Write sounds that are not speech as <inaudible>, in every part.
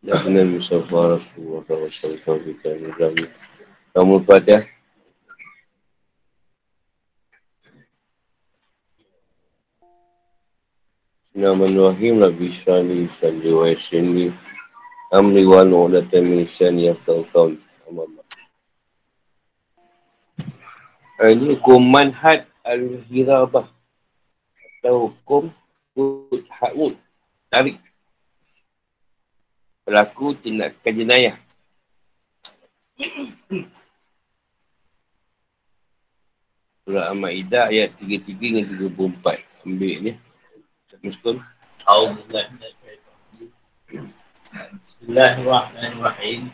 Nabi Mustafa Rasulullah SAW Kamu pada Bismillahirrahmanirrahim. Nabi Syali Syali wa Syali Amri wa nu'lata min syani Yaftal kaun Ini hukum manhad al-hirabah Atau hukum Ha'ud Tarik pelaku tindakan jenayah. Surah Al-Ma'idah ayat 33 dengan 34. Ambil ni. Muskul. Bismillahirrahmanirrahim.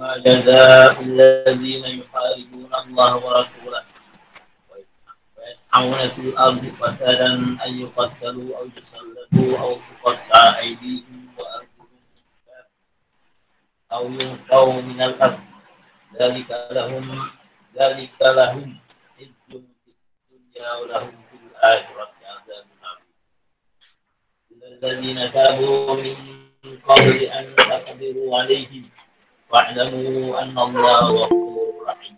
إنما جزاء الذين يحاربون الله ورسوله ويسعون في الأرض فسادا أن يقتلوا أو يسلطوا أو تقطع أيديهم أو ينقوا من الأرض ذلك لهم ذلك لهم خزي في الدنيا ولهم في الآخرة عذاب عظيم الذين تابوا من قبل أن تقدروا عليهم واعلموا أن الله غفور رحيم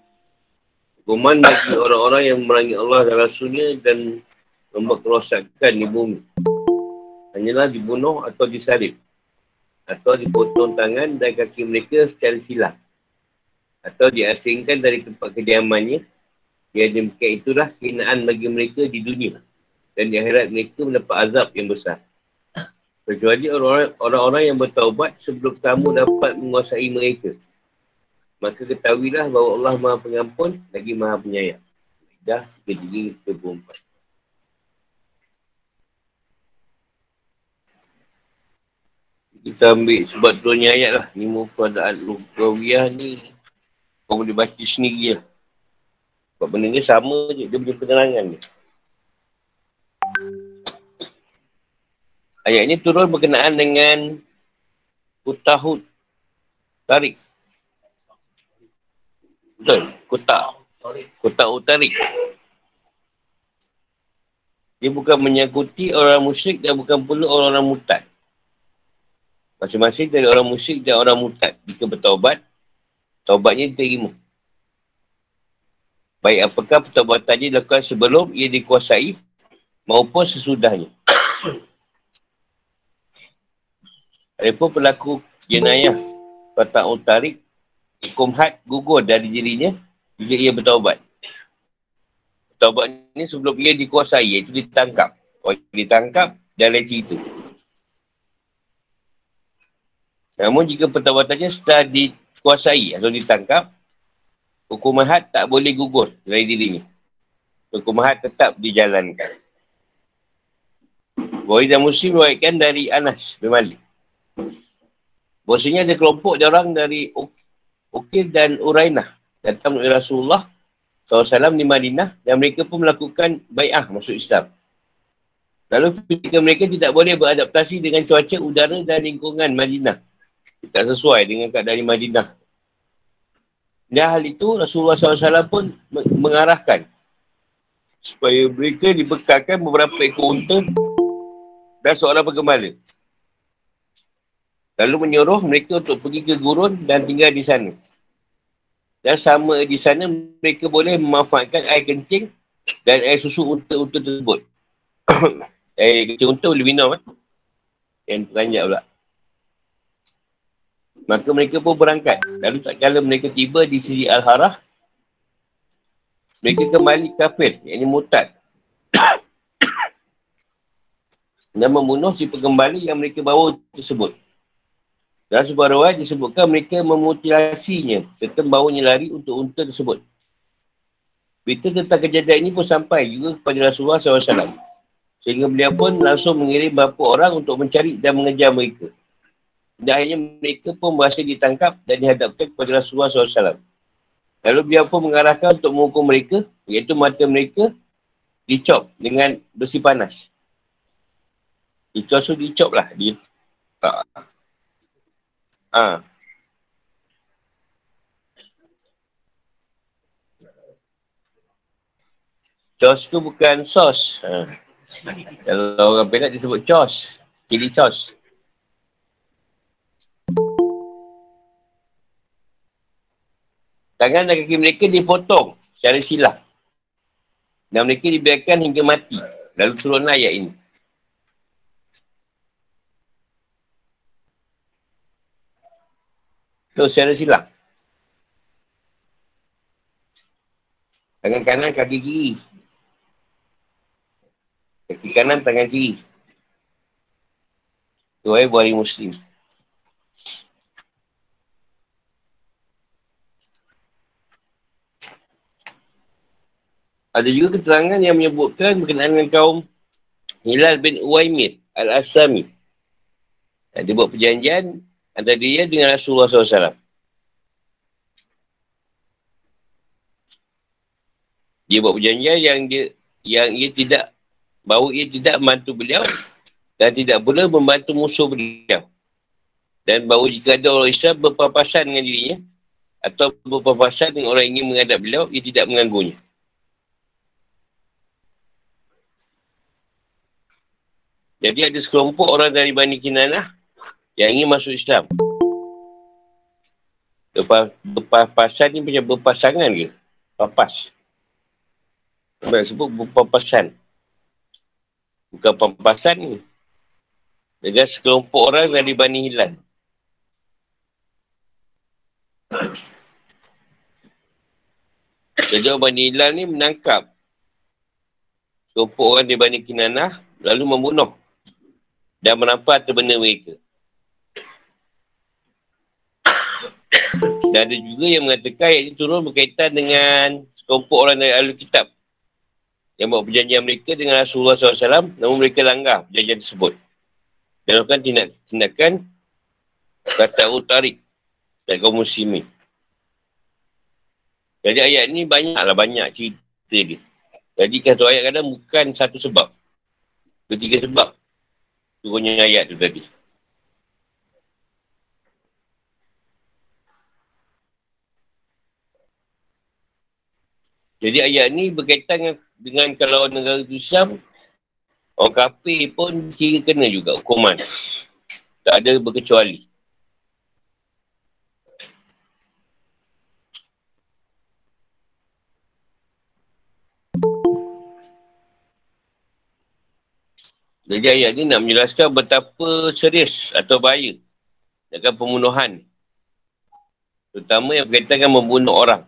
Hukuman bagi orang-orang yang merangi Allah dan Rasulnya dan membuat kerosakan di bumi. Hanyalah dibunuh atau disalib atau dipotong tangan dan kaki mereka secara silap atau diasingkan dari tempat kediamannya. Yang demikian itulah kenaan bagi mereka di dunia. Dan di akhirat mereka mendapat azab yang besar. Kecuali orang-orang yang bertaubat sebelum kamu dapat menguasai mereka. Maka ketahuilah bahawa Allah maha pengampun lagi maha penyayang. Dah 33 ke kita ambil sebab turunnya ayat lah. Ni mufada'at lukawiyah ni. Kau boleh baca sendiri lah. Sebab benda ni sama je. Dia punya penerangan ni. Ayat ni turun berkenaan dengan Kutahud Tarik. Betul? Kutak. Kutak Utarik. Dia bukan menyangkuti orang musyrik dan bukan pula orang-orang mutad. Masing-masing dari orang musyrik dan orang mutad. Jika bertaubat, taubatnya diterima. Baik apakah pertaubatannya dilakukan sebelum ia dikuasai maupun sesudahnya. <coughs> Adapun pelaku jenayah Fatah Utarik hukum had gugur dari dirinya jika ia bertaubat. Taubat ini sebelum ia dikuasai iaitu ditangkap. Orang ditangkap dan leci itu. Namun jika pertawatannya setelah dikuasai atau ditangkap, hukuman had tak boleh gugur dari dirinya. Hukuman had tetap dijalankan. Bukhari dan Muslim mewaikkan dari Anas bin Malik. Bahasanya ada kelompok orang dari Ukir dan Urainah datang dari Rasulullah SAW di Madinah dan mereka pun melakukan bayah masuk Islam. Lalu ketika mereka tidak boleh beradaptasi dengan cuaca udara dan lingkungan Madinah tak sesuai dengan keadaan di Madinah. Dan hal itu Rasulullah SAW pun mengarahkan supaya mereka dibekalkan beberapa ekor unta dan seorang penggembala. Lalu menyuruh mereka untuk pergi ke gurun dan tinggal di sana. Dan sama di sana mereka boleh memanfaatkan air kencing dan air susu unta-unta tersebut. <coughs> air kencing unta boleh minum kan? Yang teranjak pula. Maka mereka pun berangkat. Lalu tak kala mereka tiba di sisi Al-Harah, mereka kembali kafir, yang ini mutad. <coughs> dan membunuh si penggembali yang mereka bawa tersebut. Dalam sebuah rawat disebutkan mereka memutilasinya serta membawanya lari untuk unta tersebut. Berita tentang kejadian ini pun sampai juga kepada Rasulullah SAW. Sehingga beliau pun langsung mengirim beberapa orang untuk mencari dan mengejar mereka. Dan akhirnya mereka pun berhasil ditangkap dan dihadapkan kepada Rasulullah SAW. Lalu dia pun mengarahkan untuk menghukum mereka, iaitu mata mereka dicop dengan besi panas. Dicop tu dicop lah. Di, tak. Ha. Cos tu bukan sos. Ha. Kalau orang penak disebut cos. Cili sos. Tangan dan kaki mereka dipotong secara silah. Dan mereka dibiarkan hingga mati. Lalu turunlah ayat ini. So, secara silah. Tangan kanan, kaki kiri. Kaki kanan, tangan kiri. Tuai buari Muslim. Ada juga keterangan yang menyebutkan berkenaan dengan kaum Hilal bin Uwaimir Al-Asami. Dia buat perjanjian antara dia dengan Rasulullah SAW. Dia buat perjanjian yang dia yang ia tidak bahawa ia tidak membantu beliau dan tidak pula membantu musuh beliau. Dan bahawa jika ada orang Islam berpapasan dengan dirinya atau berpapasan dengan orang yang ingin menghadap beliau, ia tidak mengganggunya. Jadi ada sekelompok orang dari Bani Kinanah yang ingin masuk Islam. Lepas, berpapasan ni macam berpasangan ke? Papas. Sebab sebut berpapasan. Bukan papasan ni. Dengan sekelompok orang dari Bani Hilal. Jadi Bani Hilal ni menangkap sekelompok orang dari Bani Kinanah lalu membunuh dan merampas harta benda mereka. Dan ada juga yang mengatakan ayat ini turun berkaitan dengan sekelompok orang dari Ahlul Kitab yang buat perjanjian mereka dengan Rasulullah SAW namun mereka langgar perjanjian tersebut. Dan melakukan tindak, tindakan kata utarik dan kaum muslimin. Jadi ayat ni banyaklah banyak cerita dia. Jadi kata ayat kadang bukan satu sebab. Ketiga sebab turunnya ayat tu tadi. Jadi ayat ni berkaitan dengan, dengan kalau negara Islam, orang kafir pun kira kena juga hukuman. Tak ada berkecuali. Jadi ayat ni nak menjelaskan betapa serius atau bahaya dengan pembunuhan. Terutama yang berkaitan dengan membunuh orang.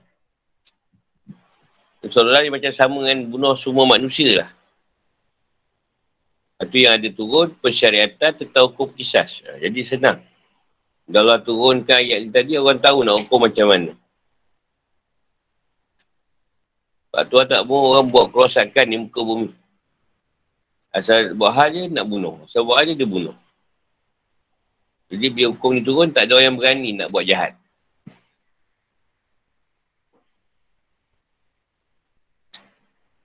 Seolah-olah dia macam sama dengan bunuh semua manusia lah. Itu yang ada turun persyariatan tentang hukum kisah. Jadi senang. Kalau turunkan ayat ni tadi, orang tahu nak hukum macam mana. Sebab tu tak mahu orang buat kerosakan di muka bumi. Asal buat hal je nak bunuh. Asal buat hal je dia bunuh. Jadi bila hukum ni turun tak ada orang yang berani nak buat jahat.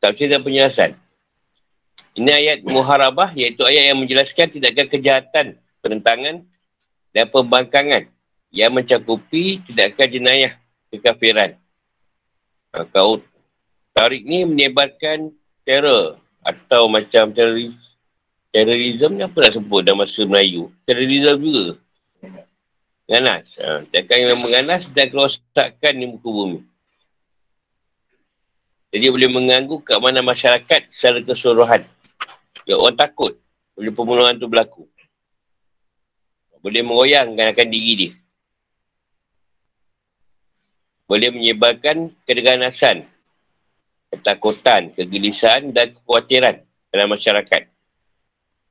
Tafsir dan penjelasan. Ini ayat muharabah iaitu ayat yang menjelaskan tindakan kejahatan, penentangan dan pembangkangan yang mencakupi tindakan jenayah kekafiran. Kau tarik ni menyebarkan teror atau macam teroris terorisme ni apa nak sebut dalam masa Melayu? Terorisme juga. Ganas. Ha, takkan yang mengganas dan kerosakan di muka bumi. Jadi boleh mengganggu keamanan masyarakat secara keseluruhan. Ya, orang takut boleh pembunuhan tu berlaku. Boleh mengoyangkan akan diri dia. Boleh menyebabkan kedeganasan ketakutan, kegelisahan dan kekhawatiran dalam masyarakat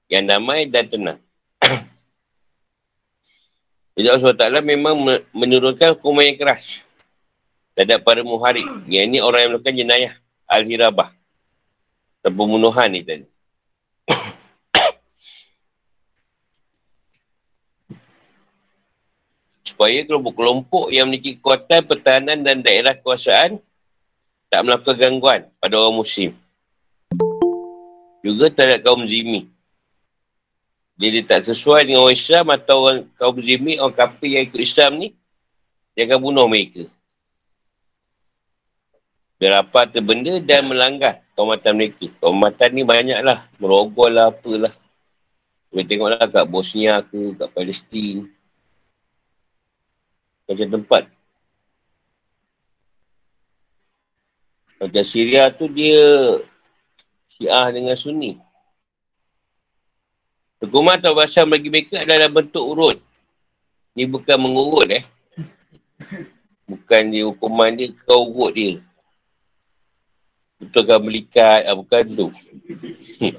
yang damai dan tenang. <clears throat> Jadi Allah SWT memang menurunkan hukuman yang keras terhadap para muharik. Yang ini orang yang melakukan jenayah al-hirabah. Pembunuhan ni tadi. <clears throat> Supaya kelompok-kelompok yang memiliki kekuatan pertahanan dan daerah kekuasaan tak melakukan gangguan pada orang muslim. Juga terhadap kaum zimi. Dia tak sesuai dengan orang Islam atau orang kaum zimi, orang kafir yang ikut Islam ni, dia akan bunuh mereka. Berapa terbenda dan melanggar kaumatan mereka. Kaumatan ni banyaklah. Merogol lah, apalah. Kita tengoklah kat Bosnia ke, kat Palestin. Macam tempat Macam Syria tu dia Syiah dengan Sunni. Hukuman atau bahasa bagi mereka adalah bentuk urut. Ni bukan mengurut eh. Bukan dia hukuman dia, kau urut dia. Betul kan melikat, ah, bukan tu. <laughs>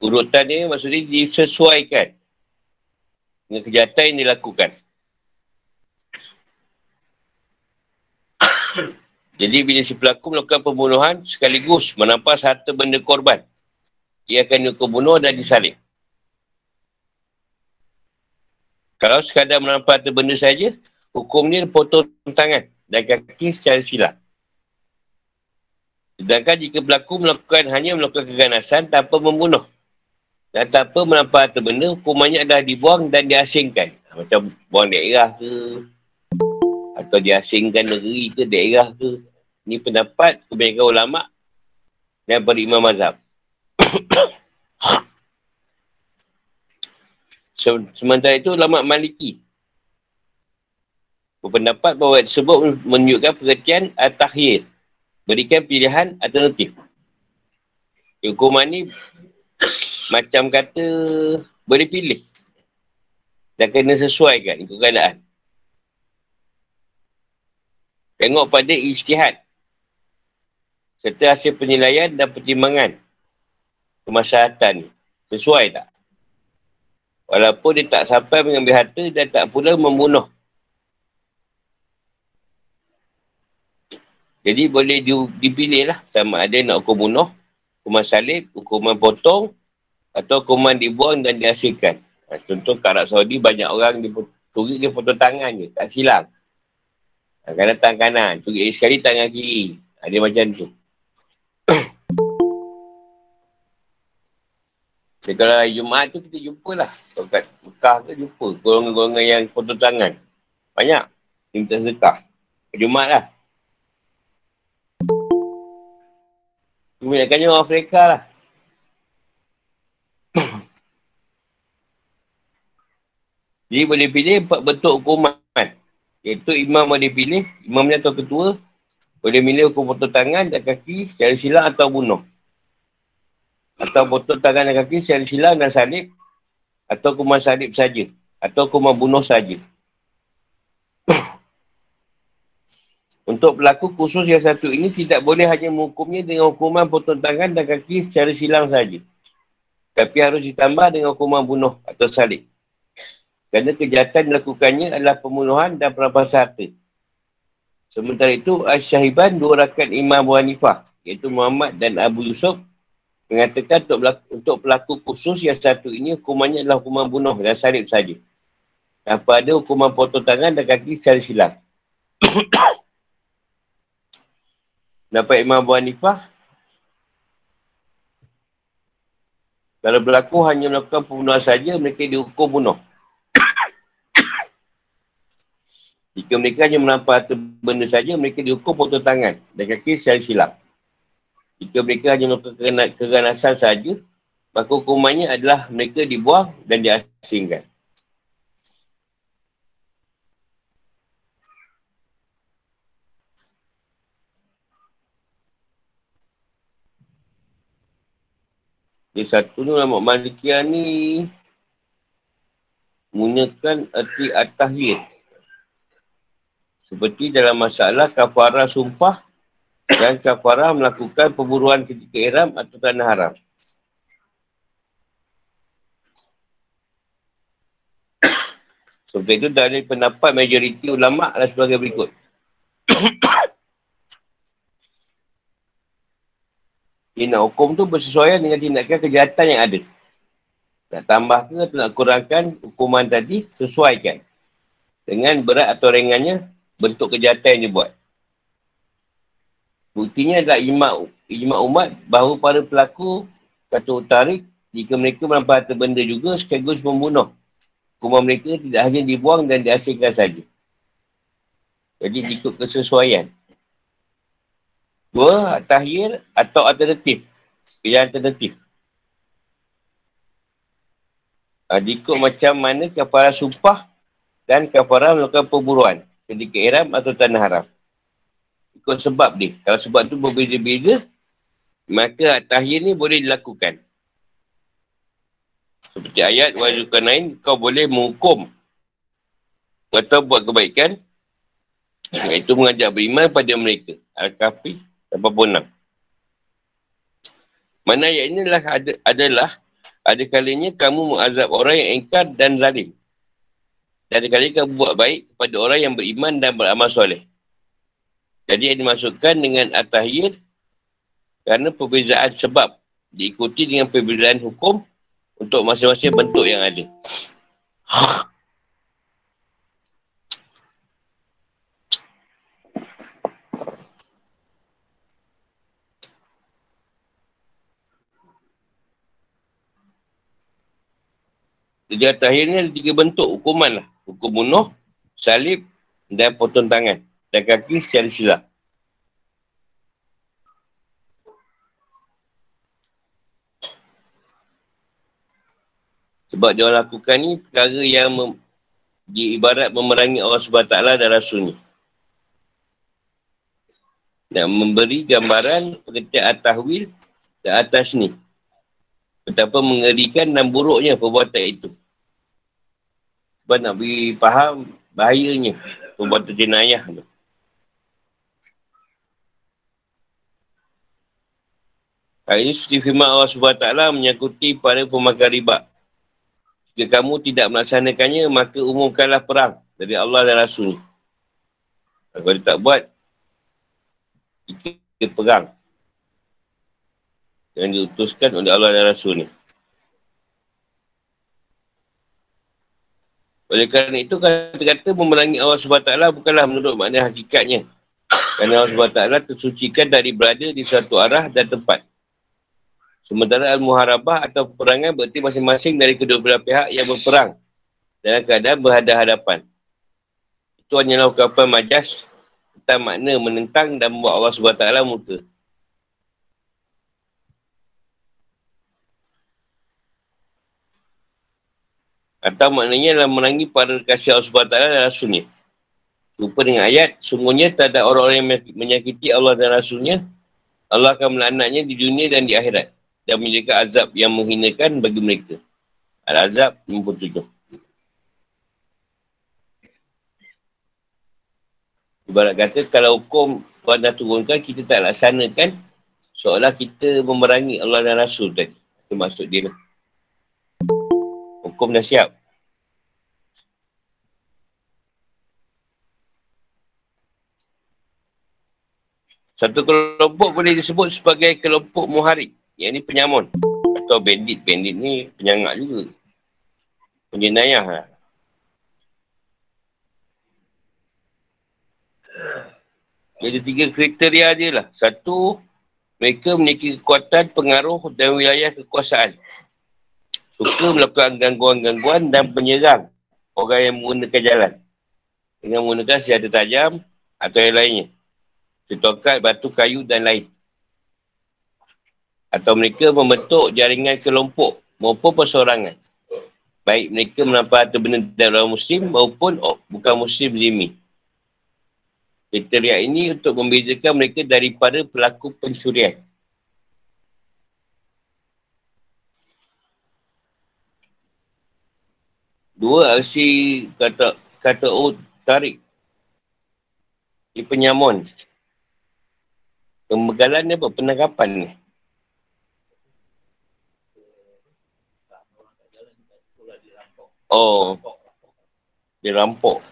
Urutan dia maksudnya disesuaikan dengan kejahatan yang dilakukan. Jadi bila si pelaku melakukan pembunuhan sekaligus menampas harta benda korban, ia akan dihukum bunuh dan disalib. Kalau sekadar menampas harta benda saja, hukumnya potong tangan dan kaki secara silap. Sedangkan jika pelaku melakukan hanya melakukan keganasan tanpa membunuh dan tanpa menampak harta benda, hukumannya adalah dibuang dan diasingkan. Macam buang daerah ke, atau diasingkan negeri ke, daerah ke. Ini pendapat kebanyakan ulama' dan berimam mazhab. <coughs> Sementara itu, ulama' maliki berpendapat bahawa tersebut menunjukkan pengertian at-takhir. Berikan pilihan alternatif. Hukuman ni macam kata boleh pilih. Dan kena sesuaikan ikut keadaan. Tengok pada istihad. Serta hasil penilaian dan pertimbangan kemaslahatan. Sesuai tak? Walaupun dia tak sampai mengambil harta dan tak pula membunuh Jadi boleh dipilih lah sama ada nak hukum bunuh, hukuman salib, hukuman potong atau hukuman dibuang dan dihasilkan. Ha, contoh kat Arab Saudi banyak orang dia curi dia potong tangan je, tak silang. Ha, kadang tangan kanan, curi sekali tangan kiri. Ha, dia macam tu. Jadi kalau hari Jumaat tu kita jumpa lah. Kalau kat Mekah tu jumpa. Golongan-golongan yang potong tangan. Banyak. Minta sedekah. Jumaat lah. Kebanyakannya orang Afrika lah. <coughs> Jadi boleh pilih empat bentuk hukuman. Iaitu imam boleh pilih, imamnya atau ketua, boleh pilih hukum potong tangan dan kaki secara silang atau bunuh. Atau potong tangan dan kaki secara silang dan salib, atau hukuman salib saja. Atau hukuman bunuh saja. <coughs> Untuk pelaku khusus yang satu ini tidak boleh hanya menghukumnya dengan hukuman potong tangan dan kaki secara silang saja. Tapi harus ditambah dengan hukuman bunuh atau salib. Kerana kejahatan dilakukannya adalah pembunuhan dan perampasan harta. Sementara itu, Asyahiban dua rakan Imam Abu Hanifah, iaitu Muhammad dan Abu Yusuf, mengatakan untuk pelaku, untuk pelaku khusus yang satu ini, hukumannya adalah hukuman bunuh dan salib saja. Tanpa ada hukuman potong tangan dan kaki secara silang. <coughs> Dapat Imam Abu Hanifah. Kalau berlaku hanya melakukan pembunuhan saja, mereka dihukum bunuh. <coughs> Jika mereka hanya menampak harta benda saja, mereka dihukum potong tangan dan kaki secara silap. Jika mereka hanya melakukan keganasan saja, maka hukumannya adalah mereka dibuang dan diasingkan. Dia satu ni ulama Malikiyah ni menggunakan erti at-tahir. Seperti dalam masalah kafarah sumpah dan kafarah melakukan pemburuan ketika iram atau tanah haram. <coughs> Seperti itu dari pendapat majoriti ulama' adalah sebagai berikut. <coughs> Dia nak hukum tu bersesuaian dengan tindakan kejahatan yang ada. Nak tambah ke atau nak kurangkan hukuman tadi, sesuaikan. Dengan berat atau ringannya bentuk kejahatan yang dia buat. Buktinya adalah imak, imak umat bahawa para pelaku kata utarik jika mereka merampas harta benda juga sekaligus membunuh. Hukuman mereka tidak hanya dibuang dan dihasilkan saja. Jadi ikut kesesuaian. Dua, tahir atau alternatif. Pilihan alternatif. Ha, ikut macam mana kafarah sumpah dan kafarah melakukan perburuan ketika iram atau tanah haram. Ikut sebab dia. Kalau sebab tu berbeza-beza, maka tahiyat ni boleh dilakukan. Seperti ayat, wajukan lain, kau boleh menghukum atau buat kebaikan, iaitu mengajak beriman pada mereka. Al-Kahfi, 86. Mana ayat ini adalah, adalah ada kalinya kamu mengazab orang yang engkar dan zalim. Dan ada kalinya kamu buat baik kepada orang yang beriman dan beramal soleh. Jadi yang dimasukkan dengan at-tahir kerana perbezaan sebab diikuti dengan perbezaan hukum untuk masing-masing bentuk yang ada. Jadi akhirnya ada tiga bentuk hukuman lah. Hukum bunuh, salib dan potong tangan. Dan kaki secara silap. Sebab dia lakukan ni perkara yang mem- diibarat memerangi Allah SWT dan Rasulnya. Dan memberi gambaran pengertian at-tahwil dan atas ni. Betapa mengerikan dan buruknya perbuatan itu. Sebab nak beri faham bahayanya perbuatan jenayah tu. Hari ini seperti firman Allah SWT menyangkuti pada pemakan riba. Jika kamu tidak melaksanakannya, maka umumkanlah perang dari Allah dan Rasul. Kalau dia tak buat, kita perang. Yang diutuskan oleh Allah dan Rasul ni. Oleh kerana itu, kata-kata memerangi Allah SWT bukanlah menurut makna hakikatnya. Kerana Allah SWT tersucikan dari berada di satu arah dan tempat. Sementara Al-Muharabah atau peperangan berarti masing-masing dari kedua belah pihak yang berperang dalam keadaan berhadapan-hadapan. Itu hanyalah ukapan majas tentang makna menentang dan membuat Allah SWT muka. Atau maknanya adalah menangi para kasih Allah SWT dan Rasulnya. Lupa dengan ayat, sungguhnya tak ada orang-orang yang menyakiti Allah dan Rasulnya, Allah akan melaknatnya di dunia dan di akhirat. Dan menyediakan azab yang menghinakan bagi mereka. Al-Azab 57. Ibarat kata, kalau hukum Tuhan dah turunkan, kita tak laksanakan, seolah kita memerangi Allah dan Rasul tadi. Itu maksud dia lah hukum dah siap. Satu kelompok boleh disebut sebagai kelompok muharib. Yang ni penyamun. Atau bandit. Bandit ni penyangak juga. Penjenayah lah. Jadi tiga kriteria dia lah. Satu, mereka memiliki kekuatan, pengaruh dan wilayah kekuasaan suka melakukan gangguan-gangguan dan penyerang orang yang menggunakan jalan dengan menggunakan senjata tajam atau yang lainnya. Setokat, batu, kayu dan lain. Atau mereka membentuk jaringan kelompok maupun persorangan. Baik mereka menampak harta benda dari orang muslim maupun oh, bukan muslim zimi. Kriteria ini untuk membezakan mereka daripada pelaku pencurian. Dua aksi kata kata oh tarik di penyamun. Pembegalan ni apa? Penangkapan ni. Oh. Dirampok.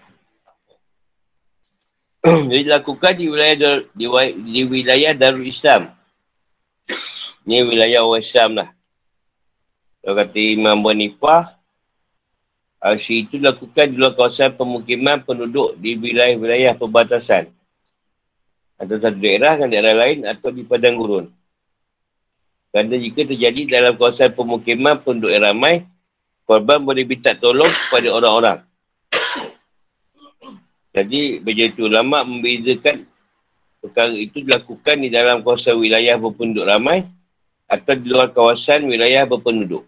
Jadi <clears throat> dilakukan di wilayah di, di wilayah Darul Islam. Ni wilayah orang Islam lah. Kalau kata Imam Bonifah, Aksi itu dilakukan di luar kawasan pemukiman penduduk di wilayah-wilayah perbatasan. Atau satu daerah dengan daerah lain atau di padang gurun. Kerana jika terjadi dalam kawasan pemukiman penduduk yang ramai, korban boleh minta tolong kepada orang-orang. Jadi, berjaya ulama membezakan perkara itu dilakukan di dalam kawasan wilayah berpenduduk ramai atau di luar kawasan wilayah berpenduduk.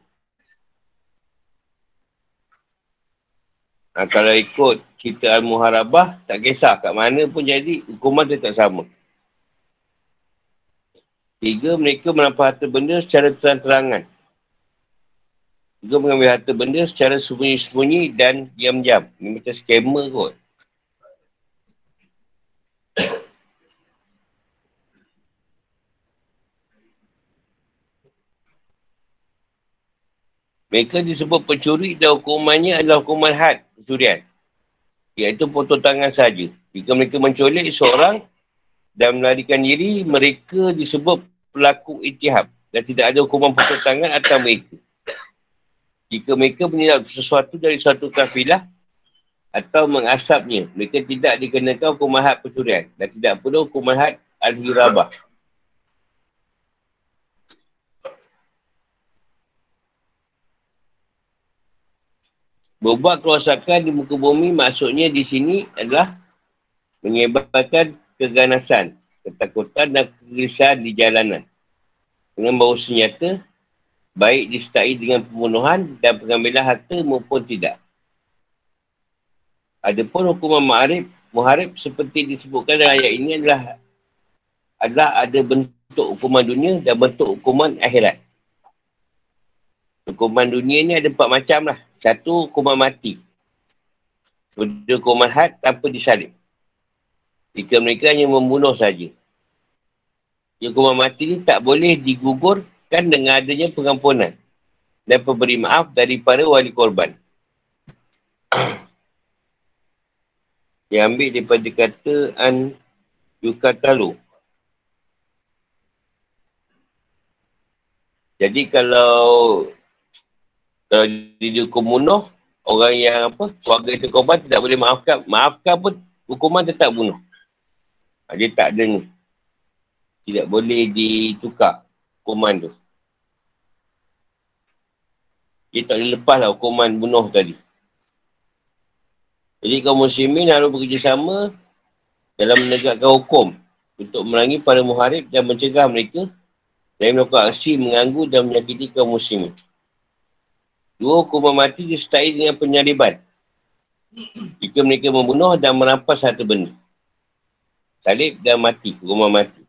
Ha, kalau ikut cerita Al-Muharabah, tak kisah kat mana pun jadi, hukuman tak sama. Tiga, mereka merampas harta benda secara terang-terangan. Tiga, mengambil harta benda secara sembunyi-sembunyi dan diam-diam. Ini macam scammer kot. Mereka disebut pencuri dan hukumannya adalah hukuman had pencurian. Iaitu potong tangan saja. Jika mereka menculik seorang dan melarikan diri, mereka disebut pelaku itihab dan tidak ada hukuman potong tangan atas mereka. Jika mereka menilai sesuatu dari suatu kafilah atau mengasapnya, mereka tidak dikenakan hukuman had pencurian dan tidak perlu hukuman had al-hirabah. Berbuat kerosakan di muka bumi maksudnya di sini adalah menyebarkan keganasan, ketakutan dan kegelisahan di jalanan. Dengan bawa senjata, baik disertai dengan pembunuhan dan pengambilan harta maupun tidak. Adapun hukuman ma'arif, muharib seperti disebutkan dalam ayat ini adalah adalah ada bentuk hukuman dunia dan bentuk hukuman akhirat. Hukuman dunia ni ada empat macam lah. Satu, hukuman mati. Kedua, hukuman had tanpa disalib. Jika mereka hanya membunuh saja. Hukuman mati ni tak boleh digugurkan dengan adanya pengampunan dan pemberi maaf daripada wali korban. <clears throat> Yang ambil daripada kata an yukatalu. Jadi kalau kalau dihukum bunuh, orang yang apa, keluarga itu korban tidak boleh maafkan. Maafkan pun hukuman tetap bunuh. Ha, dia tak ada ni. Tidak boleh ditukar hukuman tu. Dia tak boleh lepas lah hukuman bunuh tadi. Jadi kaum muslimin harus bekerjasama dalam menegakkan hukum untuk merangi para muharib dan mencegah mereka dari melakukan aksi mengganggu dan menyakiti kaum muslimin. Dua hukuman mati disertai dengan penyaliban. Jika mereka membunuh dan merampas satu benda. Salib dan mati, hukuman mati.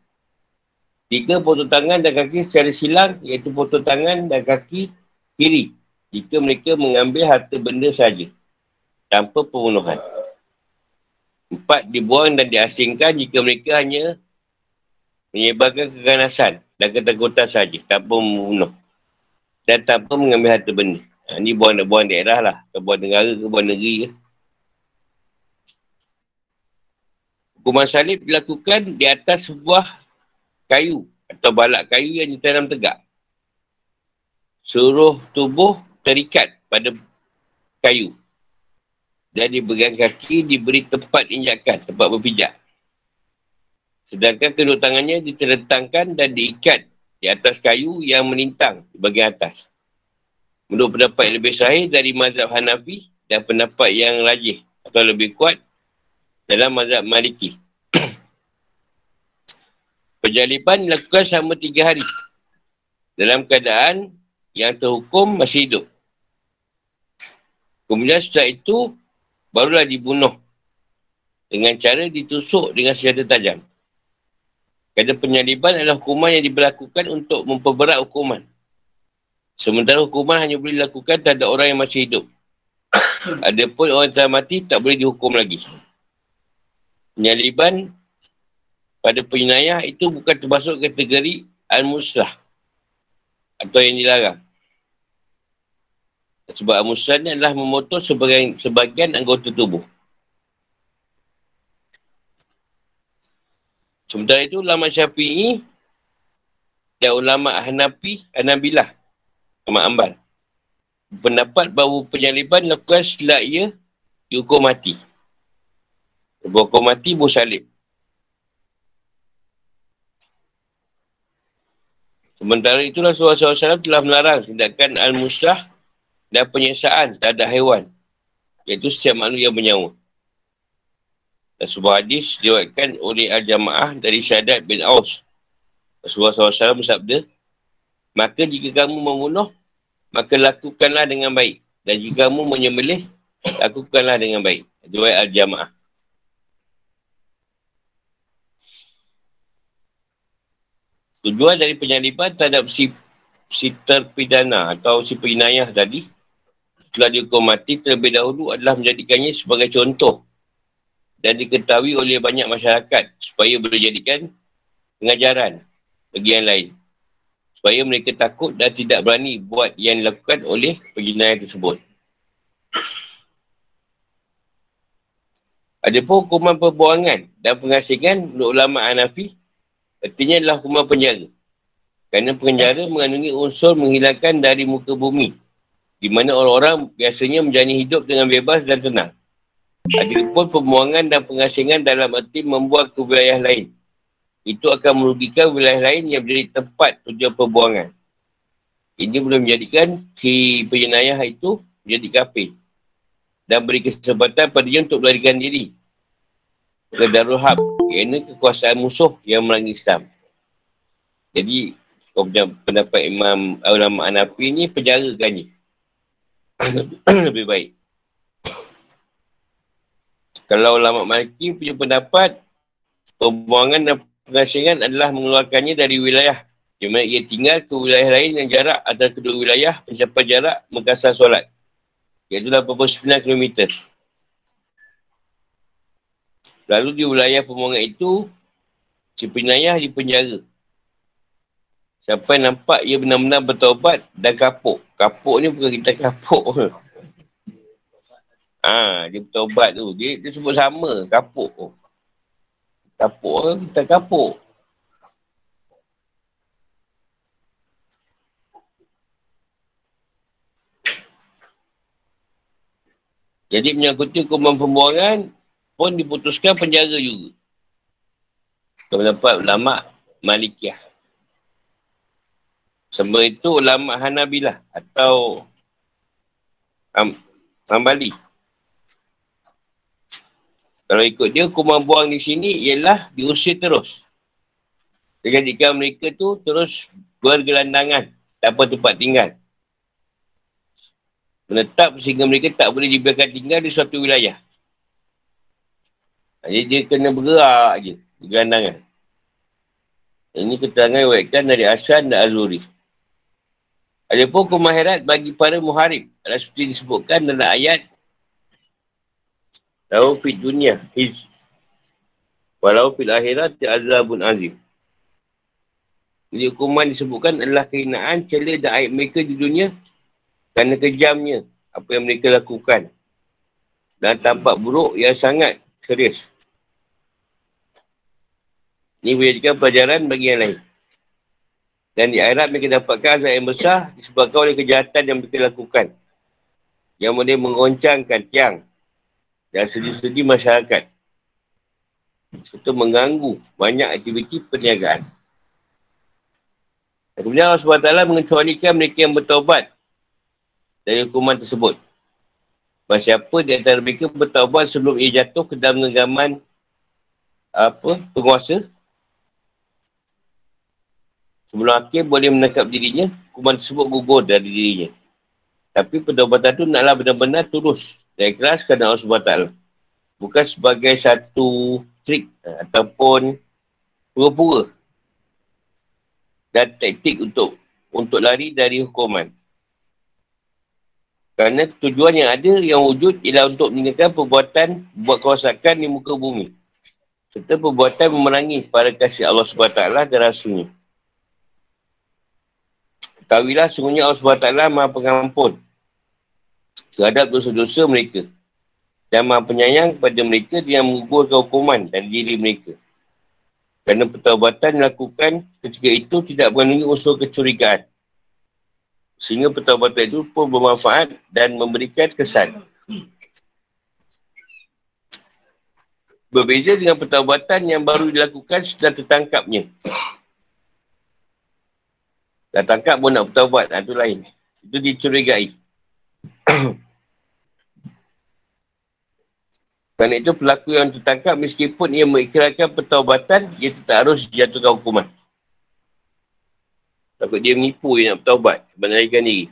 Tiga, potong tangan dan kaki secara silang, iaitu potong tangan dan kaki kiri. Jika mereka mengambil harta benda saja. Tanpa pembunuhan. Empat, dibuang dan diasingkan jika mereka hanya menyebarkan keganasan dan ketakutan saja tanpa membunuh. Dan tanpa mengambil harta benda. Ha, ni buang, buang daerah lah. Buang negara ke buang negeri ke. Hukuman salib dilakukan di atas sebuah kayu atau balak kayu yang ditanam tegak. Seluruh tubuh terikat pada kayu. Dan di bagian kaki diberi tempat injakan, tempat berpijak. Sedangkan kedua tangannya diterentangkan dan diikat di atas kayu yang menintang di bagian atas. Menurut pendapat yang lebih sahih dari mazhab Hanafi dan pendapat yang rajih atau lebih kuat dalam mazhab Maliki. <clears throat> Penjalipan dilakukan selama tiga hari dalam keadaan yang terhukum masih hidup. Kemudian setelah itu, barulah dibunuh dengan cara ditusuk dengan senjata tajam. Kata penyaliban adalah hukuman yang diberlakukan untuk memperberat hukuman. Sementara hukuman hanya boleh dilakukan terhadap orang yang masih hidup. <coughs> Adapun orang yang telah mati tak boleh dihukum lagi. Penyaliban pada penyayah itu bukan termasuk kategori al-muslah atau yang dilarang. Sebab al-muslah ni adalah memotong sebagian, sebagian anggota tubuh. Sementara itu ulama syafi'i dan ulama Hanafi, Hanabilah Ahmad Ambal. Pendapat bahawa penyaliban lakukan setelah ia dihukum mati. Dihukum mati, buh salib. Sementara itu Rasulullah SAW telah melarang tindakan al-muslah dan penyiksaan terhadap haiwan. Iaitu setiap makhluk yang bernyawa. Dan sebuah hadis diwakilkan oleh al-jamaah dari syahadat bin Aus. Rasulullah SAW bersabda, Maka jika kamu membunuh, maka lakukanlah dengan baik. Dan jika kamu menyembelih, lakukanlah dengan baik. Dua al-jamaah. Tujuan dari penyaliban terhadap si, si terpidana atau si penayah tadi setelah dihukum mati terlebih dahulu adalah menjadikannya sebagai contoh dan diketahui oleh banyak masyarakat supaya boleh jadikan pengajaran bagi yang lain. Supaya mereka takut dan tidak berani buat yang dilakukan oleh penjenayah tersebut. Ada pun hukuman perbuangan dan pengasingan menurut ulama Hanafi artinya adalah hukuman penjara. Kerana penjara mengandungi unsur menghilangkan dari muka bumi di mana orang-orang biasanya menjalani hidup dengan bebas dan tenang. Ada pun pembuangan dan pengasingan dalam arti membuang ke wilayah lain. Itu akan merugikan wilayah lain yang menjadi tempat tujuan pembuangan. Ini boleh menjadikan si penjenayah itu menjadi kafir dan beri kesempatan pada dia untuk melarikan diri ke Darul kerana kekuasaan musuh yang melangi Islam. Jadi, pendapat Imam Ulama Anafi ni penjarakannya. <coughs> Lebih baik. Kalau ulama Maliki punya pendapat, pembuangan dan pengasingan adalah mengeluarkannya dari wilayah di mana ia tinggal ke wilayah lain yang jarak antara kedua wilayah mencapai jarak mengkasar solat iaitu 89 km. Lalu di wilayah pembuangan itu, si penyayah di penjara. Sampai nampak ia benar-benar bertaubat dan kapuk. Kapuk ni bukan kita kapuk. Ah, <laughs> ha, dia bertaubat tu. Dia, dia sebut sama, kapuk. Kapuk kita kapuk. Jadi menyangkuti hukuman pembuangan pun diputuskan penjara juga. Pendapat ulama Malikiyah. Semua itu ulama Hanabilah atau Am Ambali. Kalau ikut dia, hukuman buang di sini ialah diusir terus. Jadikan mereka tu terus bergelandangan. Tak apa tempat tinggal menetap sehingga mereka tak boleh dibiarkan tinggal di suatu wilayah. Jadi dia kena bergerak je, gerandangan. Ini keterangan yang dari Asan dan Azuri. Ada pun kemahirat bagi para muharib. Ada seperti disebutkan dalam ayat Tahu fit dunia, hiz. Walau fil akhirat azabun azim. Jadi hukuman disebutkan adalah kehinaan, celah dan aib mereka di dunia kerana kejamnya apa yang mereka lakukan. Dan tampak buruk yang sangat serius. Ini menjadikan pelajaran bagi yang lain. Dan di akhirat mereka dapatkan azab yang besar disebabkan oleh kejahatan yang mereka lakukan. Yang boleh mengoncangkan tiang dan sedih-sedih masyarakat. Serta mengganggu banyak aktiviti perniagaan. Dan kemudian Allah SWT mengecualikan mereka yang bertaubat dari hukuman tersebut. Bahawa siapa di antara mereka bertaubat sebelum ia jatuh ke dalam genggaman apa, penguasa. Sebelum akhir boleh menangkap dirinya, hukuman tersebut gugur dari dirinya. Tapi pertobatan itu naklah benar-benar tulus dan ikhlas kerana Allah SWT. Bukan sebagai satu trik ataupun pura-pura dan taktik untuk untuk lari dari hukuman. Kerana tujuan yang ada yang wujud ialah untuk meninggalkan perbuatan buat kerosakan di muka bumi. Serta perbuatan memerangi para kasih Allah SWT dan Rasulnya. Ketahuilah sungguhnya Allah SWT maha pengampun terhadap dosa-dosa mereka. Dan maha penyayang kepada mereka yang menggugurkan hukuman dan diri mereka. Kerana pertawabatan dilakukan ketika itu tidak mengandungi unsur kecurigaan. Sehingga pertawabatan itu pun bermanfaat dan memberikan kesan. Berbeza dengan pertawabatan yang baru dilakukan setelah tertangkapnya. Dah tangkap pun nak bertawabat, itu lain. Itu dicurigai. <coughs> Kerana itu pelaku yang tertangkap meskipun ia mengikrarkan pertawabatan, dia tetap harus jatuhkan hukuman. Takut dia menipu dia nak bertaubat. Menarikan diri.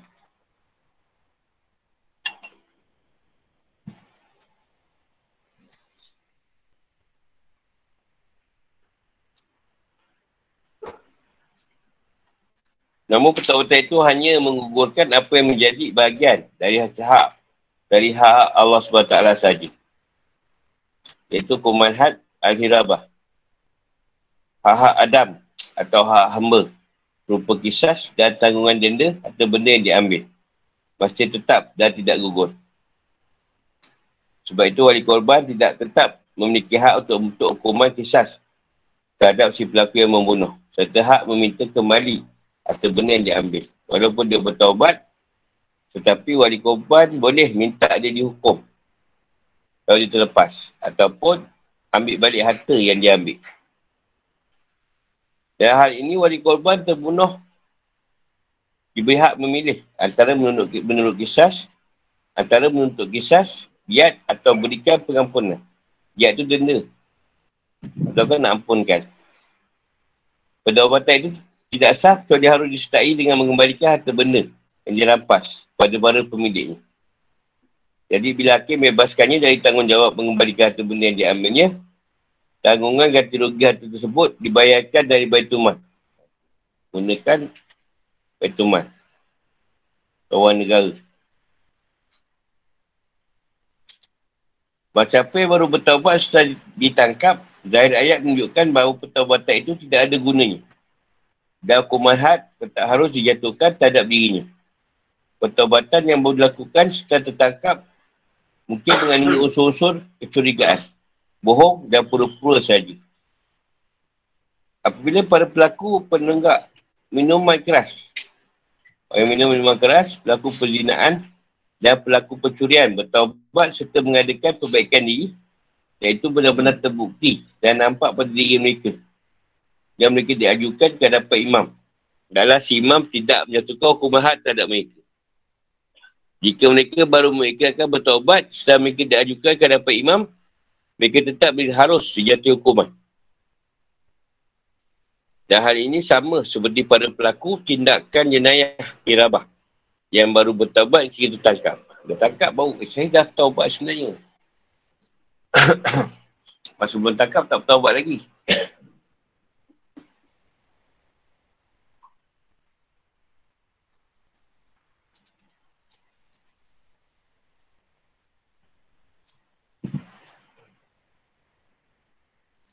Namun pertaubat itu hanya menggugurkan apa yang menjadi bahagian dari hak dari hak Allah SWT saja. Iaitu kumanhat al-hirabah. Hak-hak Adam atau hak hamba. Rupa kisah dan tanggungan denda atau benda yang diambil. Masih tetap dan tidak gugur. Sebab itu wali korban tidak tetap memiliki hak untuk untuk hukuman kisah terhadap si pelaku yang membunuh. Serta hak meminta kembali atau benda yang diambil. Walaupun dia bertaubat, tetapi wali korban boleh minta dia dihukum. Kalau dia terlepas. Ataupun ambil balik harta yang dia ambil. Dan hal ini wali korban terbunuh diberi hak memilih antara menurut, kisah antara menuntut kisah Giat atau berikan pengampunan. Giat tu denda. Atau kan nak ampunkan. Perdaubatan itu tidak sah kecuali harus disertai dengan mengembalikan harta benda yang dirampas pada para pemiliknya. Jadi bila hakim bebaskannya dari tanggungjawab mengembalikan harta benda yang diambilnya, tanggungan ganti rugi harta tersebut dibayarkan dari Baituman. Gunakan Baituman. Kawan negara. Macam apa baru bertaubat setelah ditangkap, zahir ayat menunjukkan bahawa pertaubatan itu tidak ada gunanya. Dan hukuman had tak harus dijatuhkan terhadap dirinya. Pertaubatan yang baru dilakukan setelah tertangkap mungkin dengan unsur-unsur kecurigaan, bohong dan pura-pura saja. Apabila para pelaku penenggak minuman keras, orang minum minuman keras, pelaku perzinaan dan pelaku pencurian bertaubat serta mengadakan perbaikan diri iaitu benar-benar terbukti dan nampak pada diri mereka yang mereka diajukan ke hadapan imam adalah si imam tidak menjatuhkan hukuman had terhadap mereka jika mereka baru mereka akan bertaubat setelah mereka diajukan ke hadapan imam mereka tetap harus dijatuhi hukuman dan hal ini sama seperti pada pelaku tindakan jenayah irabah yang baru bertabat kita tangkap. Dia tangkap baru, eh, saya dah taubat sebenarnya. <coughs> Masa belum tangkap tak bertaubat lagi. <coughs>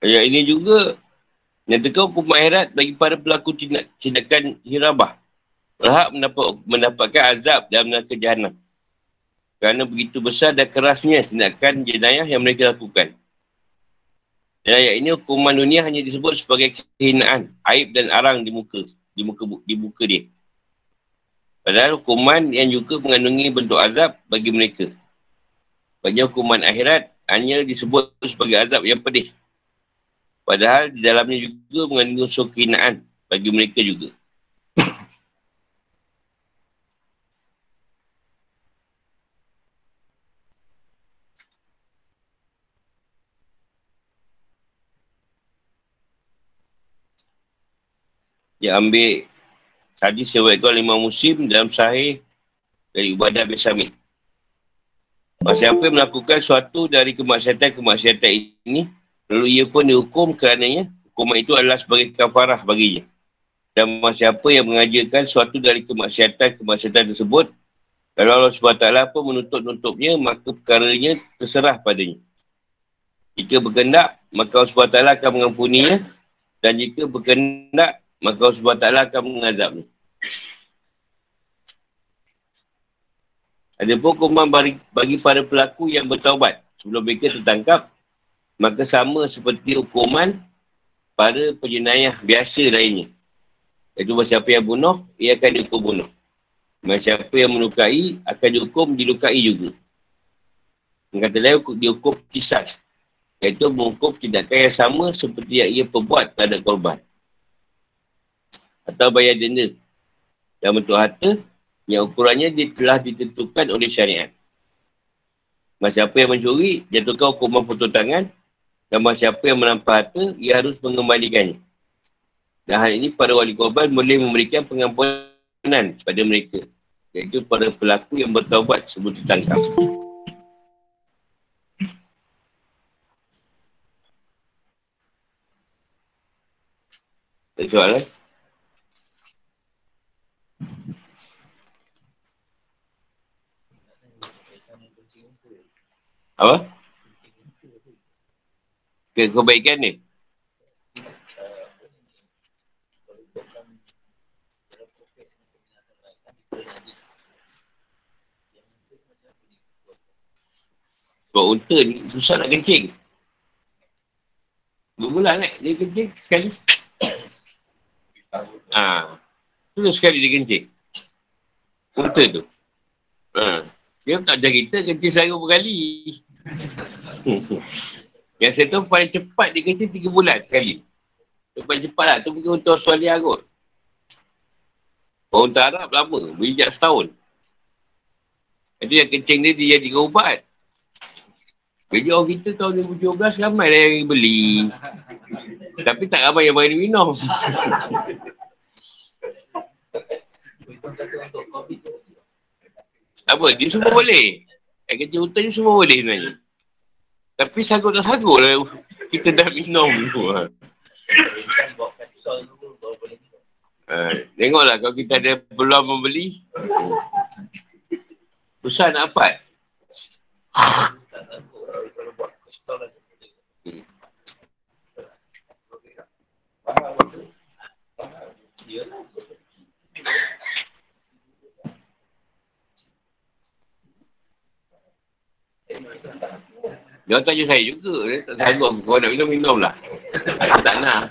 Ayat ini juga nyatakan hukum akhirat bagi para pelaku tindak, tindakan hirabah berhak mendapat, mendapatkan azab dalam neraka jahannam. Kerana begitu besar dan kerasnya tindakan jenayah yang mereka lakukan. Dan ayat ini hukuman dunia hanya disebut sebagai kehinaan, aib dan arang di muka, di muka, di muka dia. Padahal hukuman yang juga mengandungi bentuk azab bagi mereka. Bagi hukuman akhirat hanya disebut sebagai azab yang pedih. Padahal di dalamnya juga mengandungi unsur kehinaan bagi mereka juga. Dia ambil hadis riwayat tuan lima musim dalam sahih dari Ubadah bin Samit. Siapa yang melakukan suatu dari kemaksiatan-kemaksiatan ini, lalu ia pun dihukum kerananya, hukuman itu adalah sebagai kafarah baginya. Dan siapa yang mengajarkan suatu dari kemaksiatan-kemaksiatan tersebut, kalau Allah SWT pun menutup-nutupnya, maka perkaranya terserah padanya. Jika berkendak, maka Allah SWT akan mengampuninya. Dan jika berkendak, maka Allah SWT akan mengazabnya. Ada pun hukuman bagi, para pelaku yang bertaubat sebelum mereka tertangkap, maka sama seperti hukuman para penjenayah biasa lainnya. Iaitu siapa yang bunuh, ia akan dihukum bunuh. Siapa yang melukai, akan dihukum dilukai juga. Yang kata lain, dihukum kisah. Iaitu menghukum tindakan yang sama seperti yang ia perbuat terhadap korban atau bayar denda dalam bentuk harta yang ukurannya dia telah ditentukan oleh syariat. Masa siapa yang mencuri, jatuhkan hukuman potong tangan dan bahawa siapa yang menampar harta, ia harus mengembalikannya. Dan hal ini para wali korban boleh memberikan pengampunan kepada mereka. Iaitu para pelaku yang bertawabat sebelum ditangkap. Tak soalan? Apa? Ke kebaikan ni? Sebab unta ni susah nak kencing. Dua bulan eh, dia kencing sekali. Ha. Terus sekali dia kencing. Unta tu. Ha. Dia tak ajar kita kencing sehari berkali. <laughs> Saya tahu paling cepat dia kencing tiga bulan sekali. Itu paling cepat lah. Tu mungkin untuk Australia kot. Orang Arab lama. Berijak setahun. Itu yang kencing dia dia jadi ubat. Jadi orang kita tahun 2017 ramai lah yang beli. Tapi tak ramai yang bagi minum. <laughs> Apa? Dia semua boleh. Yang kerja hutan ni semua boleh sebenarnya. Tapi sagut tak sagut lah kita dah minum tu. Ha. Ha, tengoklah kalau kita ada peluang membeli. Susah nak dapat. Dia tanya saya juga. Dia tak sanggup. Kalau nak minum, minum lah. <laughs> Tak nak.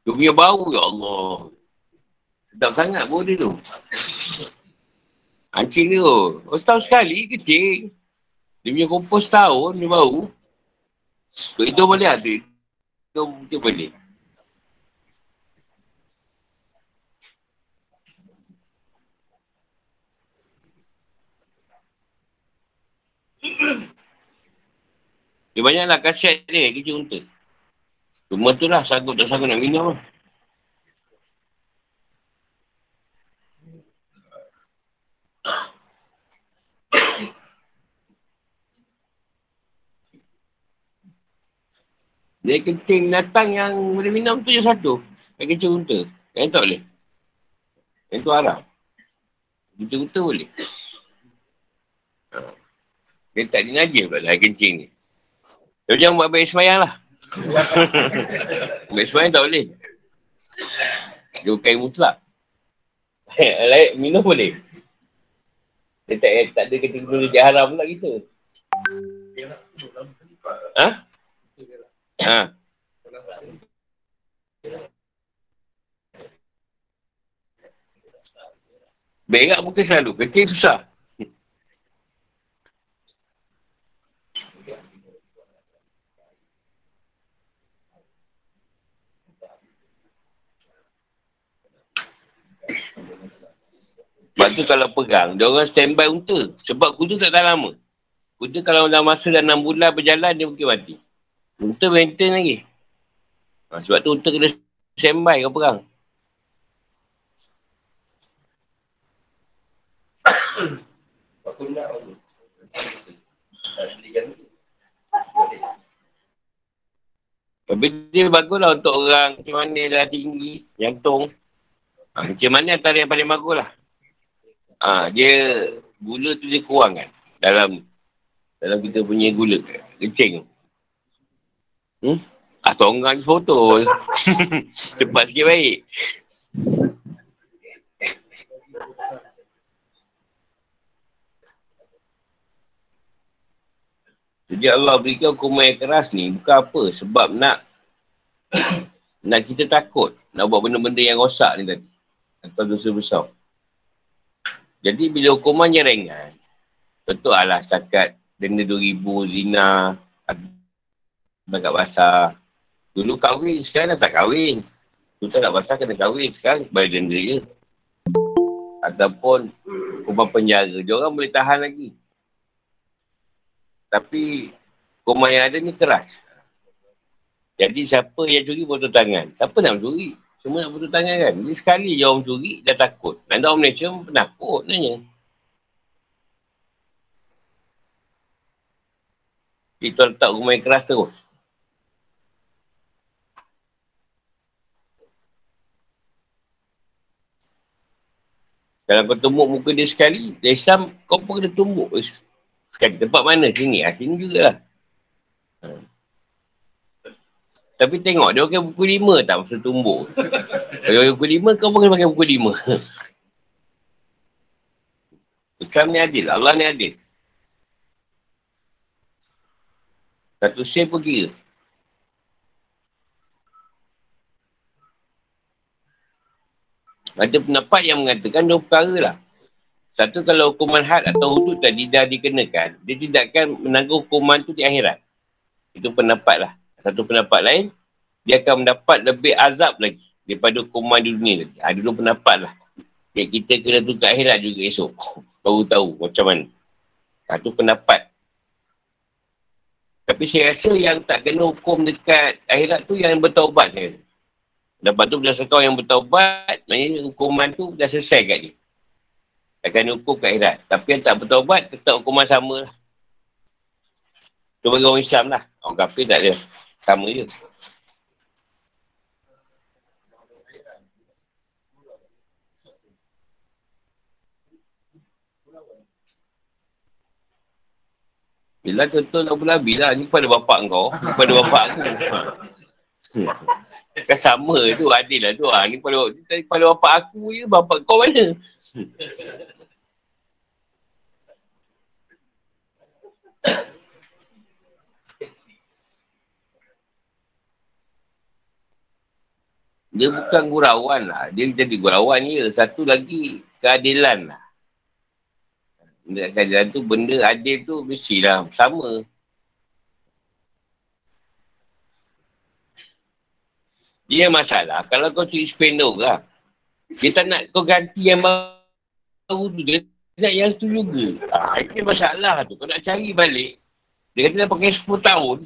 Dia punya bau, ya Allah. Sedap sangat pun dia tu. Ancing tu. Oh, setahun sekali kecil. Dia punya kompos tahun, dia bau. So, itu boleh ada. Itu mungkin boleh. <coughs> Dia banyaklah kasihat dia kerja unta. Cuma tu lah sanggup tak sanggup nak minum lah. <coughs> Dia kencing datang yang boleh minum tu je satu. Yang kencing unta. Yang tak boleh. Yang tu haram. Kencing unta boleh. Ha. Dia tak dinajis pula lah kencing ni. Dia jangan buat baik semayang lah. <laughs> baik semayang tak boleh. Dia bukan mutlak. <laughs> Lain, minum boleh. Dia tak, tak ada kencing dulu dia haram pula kita. Ha? Ha. Berak bukan selalu. Kecil susah. Sebab tu kalau pegang, dia orang standby unta. Sebab kuda tak tahan lama. Kuda kalau dalam masa dah 6 bulan berjalan, dia mungkin mati. Unta maintain lagi. Ha, sebab tu unta kena standby kau perang. Tapi dia baguslah untuk orang macam mana dah tinggi, jantung. Ha, macam mana antara yang paling bagus lah. Ha, dia, gula tu dia kurang kan. Dalam, dalam kita punya gula. Kencing. Hmm? Ah, tonggang foto. <laughs> Cepat sikit baik. Jadi Allah berikan hukuman yang keras ni bukan apa. Sebab nak <coughs> nak kita takut. Nak buat benda-benda yang rosak ni tadi. Atau dosa besar. Jadi bila hukumannya ringan. Tentu Allah setakat denda 2000 zina Bagat basah. Dulu kahwin, sekarang dah tak kahwin. Dulu tak basah, kena kahwin. Sekarang bayar denda je. Ataupun hukuman penjara. Dia orang boleh tahan lagi. Tapi hukuman yang ada ni keras. Jadi siapa yang curi potong tangan? Siapa nak curi? Semua nak potong tangan kan? Jadi sekali je orang curi, dah takut. Dan orang Malaysia pun penakut nanya. Itu letak hukuman yang keras terus. Kalau kau tumbuk muka dia sekali, lesam, kau pun kena tumbuk. Sekali tempat mana? Sini. Ha, sini jugalah. Ha. Tapi tengok, dia pakai buku lima tak masa tumbuk. Kalau buku lima, kau kena pakai buku lima. Islam ni adil. Allah ni adil. Satu sen pun kira. Ada pendapat yang mengatakan dua perkara lah. Satu kalau hukuman had atau hudud tadi dah dikenakan, dia tidak akan menanggung hukuman tu di akhirat. Itu pendapat lah. Satu pendapat lain, dia akan mendapat lebih azab lagi daripada hukuman di dunia lagi. Ada dua pendapat lah. Yang kita kena tu ke akhirat juga esok. <laughs> Baru tahu macam mana. Satu pendapat. Tapi saya rasa yang tak kena hukum dekat akhirat tu yang bertaubat saya rasa. Lepas tu bila kau yang bertaubat, maknanya hukuman tu dah selesai kat dia. Akan hukum kat akhirat. Tapi yang tak bertaubat, tetap hukuman sama lah. Bagi orang Islam lah. Orang kafir tak ada. Sama je. Bila contoh nak pula bila ni pada bapak kau, pada bapak aku. <laughs> Kan sama tu, adil lah tu. Ha. Ni pada, pada bapak aku je, bapak kau mana? <laughs> Dia bukan gurauan lah. Dia jadi gurauan je. Satu lagi keadilan lah. Keadilan tu benda adil tu mestilah sama. Dia masalah. Kalau kau curi spendor lah. Dia tak nak kau ganti yang baru tu. Dia nak yang tu juga. Ha, ini masalah tu. Kau nak cari balik. Dia kata dah pakai 10 tahun.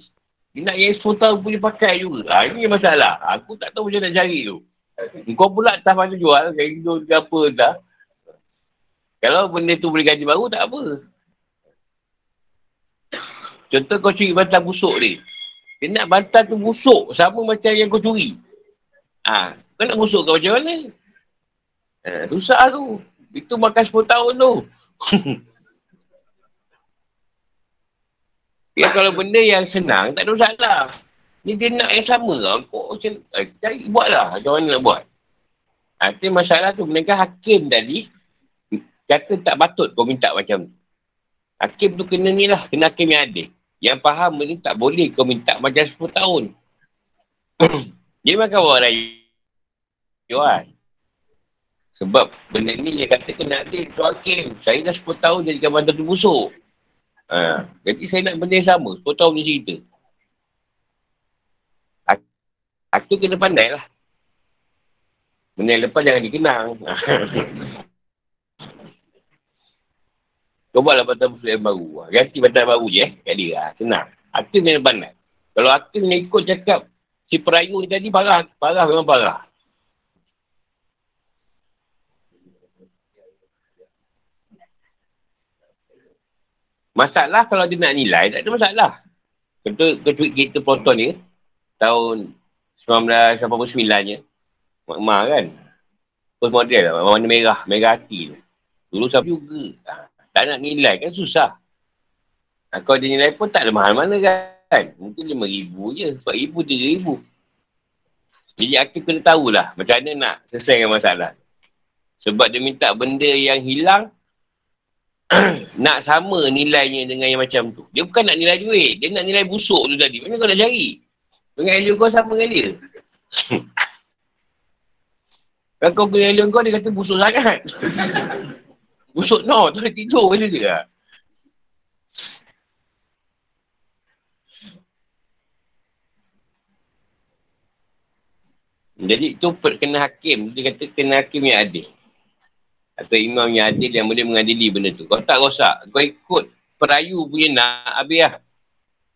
Dia nak yang 10 tahun punya pakai juga. Ha, ini masalah. Aku tak tahu macam nak cari tu. Kau pula tak mana jual. Kayak gitu ke apa dah. Kalau benda tu boleh ganti baru, tak apa. Contoh kau curi bantal busuk ni. Dia nak bantal tu busuk. Sama macam yang kau curi. Ha, kau nak busuk kau macam mana? Ha, susah tu. Itu makan 10 tahun tu. <laughs> ya kalau benda yang senang, tak ada masalah. Ni dia nak yang sama lah. Kau macam, eh, cari buatlah. Macam mana nak buat? Ha, itu masalah tu. Mereka hakim tadi, kata tak patut kau minta macam tu. Hakim tu kena ni lah. Kena hakim yang adil. Yang faham ni tak boleh kau minta macam 10 tahun. <clears throat> Dia makan orang lain. Jual. Sebab benda ni dia kata kena adil tu hakim. Saya dah 10 tahun jadikan bandar tu busuk. Ha. Jadi saya nak benda yang sama. 10 tahun ni cerita. Hakim kena pandai lah. Benda yang lepas jangan dikenang. Cuba lah batang yang baru. Ganti batang baru je eh. Kat dia. Senang. Hakim kena pandai. Kalau hakim ni ikut cakap Si perayu ni tadi parah. Parah memang parah. Masalah kalau dia nak nilai, tak ada masalah. Contoh, tweet kita proton ni, tahun 1989 nya. Mak-mak kan. Post model lah, warna merah, merah hati tu. Dulu siapa juga. Ha, tak nak nilai kan susah. Ha, kalau dia nilai pun tak ada mahal mana kan? Mungkin lima ribu je. Empat ribu, tiga ribu. Jadi aku kena tahulah macam mana nak selesaikan masalah. Sebab dia minta benda yang hilang, <clears throat> nak sama nilainya dengan yang macam tu. Dia bukan nak nilai duit. Dia nak nilai busuk tu tadi. Macam kau nak cari? Dengan alien kau sama dengan dia. <clears throat> Kalau kau kena alien kau, dia kata busuk sangat. <laughs> busuk no, tu dia tidur kata dia. Jadi tu kena hakim. Dia kata kena hakim yang adil. Atau imam yang adil yang boleh mengadili benda tu. Kau tak rosak. Kau ikut perayu punya nak habis lah.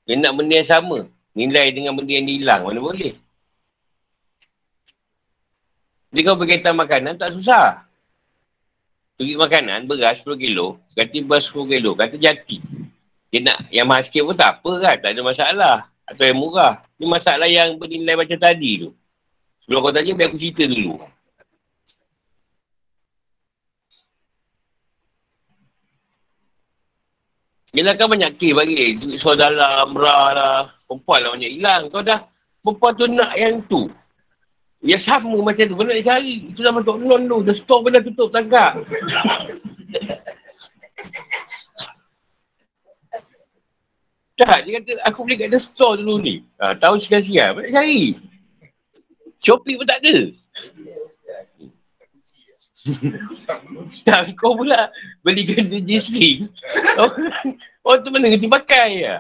Dia nak benda yang sama. Nilai dengan benda yang hilang. Mana boleh. Jadi kau berkaitan makanan tak susah. Pergi makanan, beras 10 kilo. Ganti beras 10 kilo. Kata jati. Dia nak yang mahal sikit pun tak apa kan. Tak ada masalah. Atau yang murah. Ini masalah yang bernilai macam tadi tu. Sebelum kau tanya, biar aku cerita dulu. Yelah kan banyak kes bagi. Duit saudara, mrah lah. Perempuan lah banyak hilang. Kau dah, perempuan tu nak yang tu. Ya sama macam tu. Kau nak cari. Itu sama Tok Non tu. Dah store pun dah tutup tangkap. tak, <laughs> dia kata aku beli kat the store dulu ni. Ha, tahu sekali-sekali. Mana cari? Shopee pun tak ada. <laughs> tak, kau pula beli ganda G-String. Orang tu mana kerti pakai ya?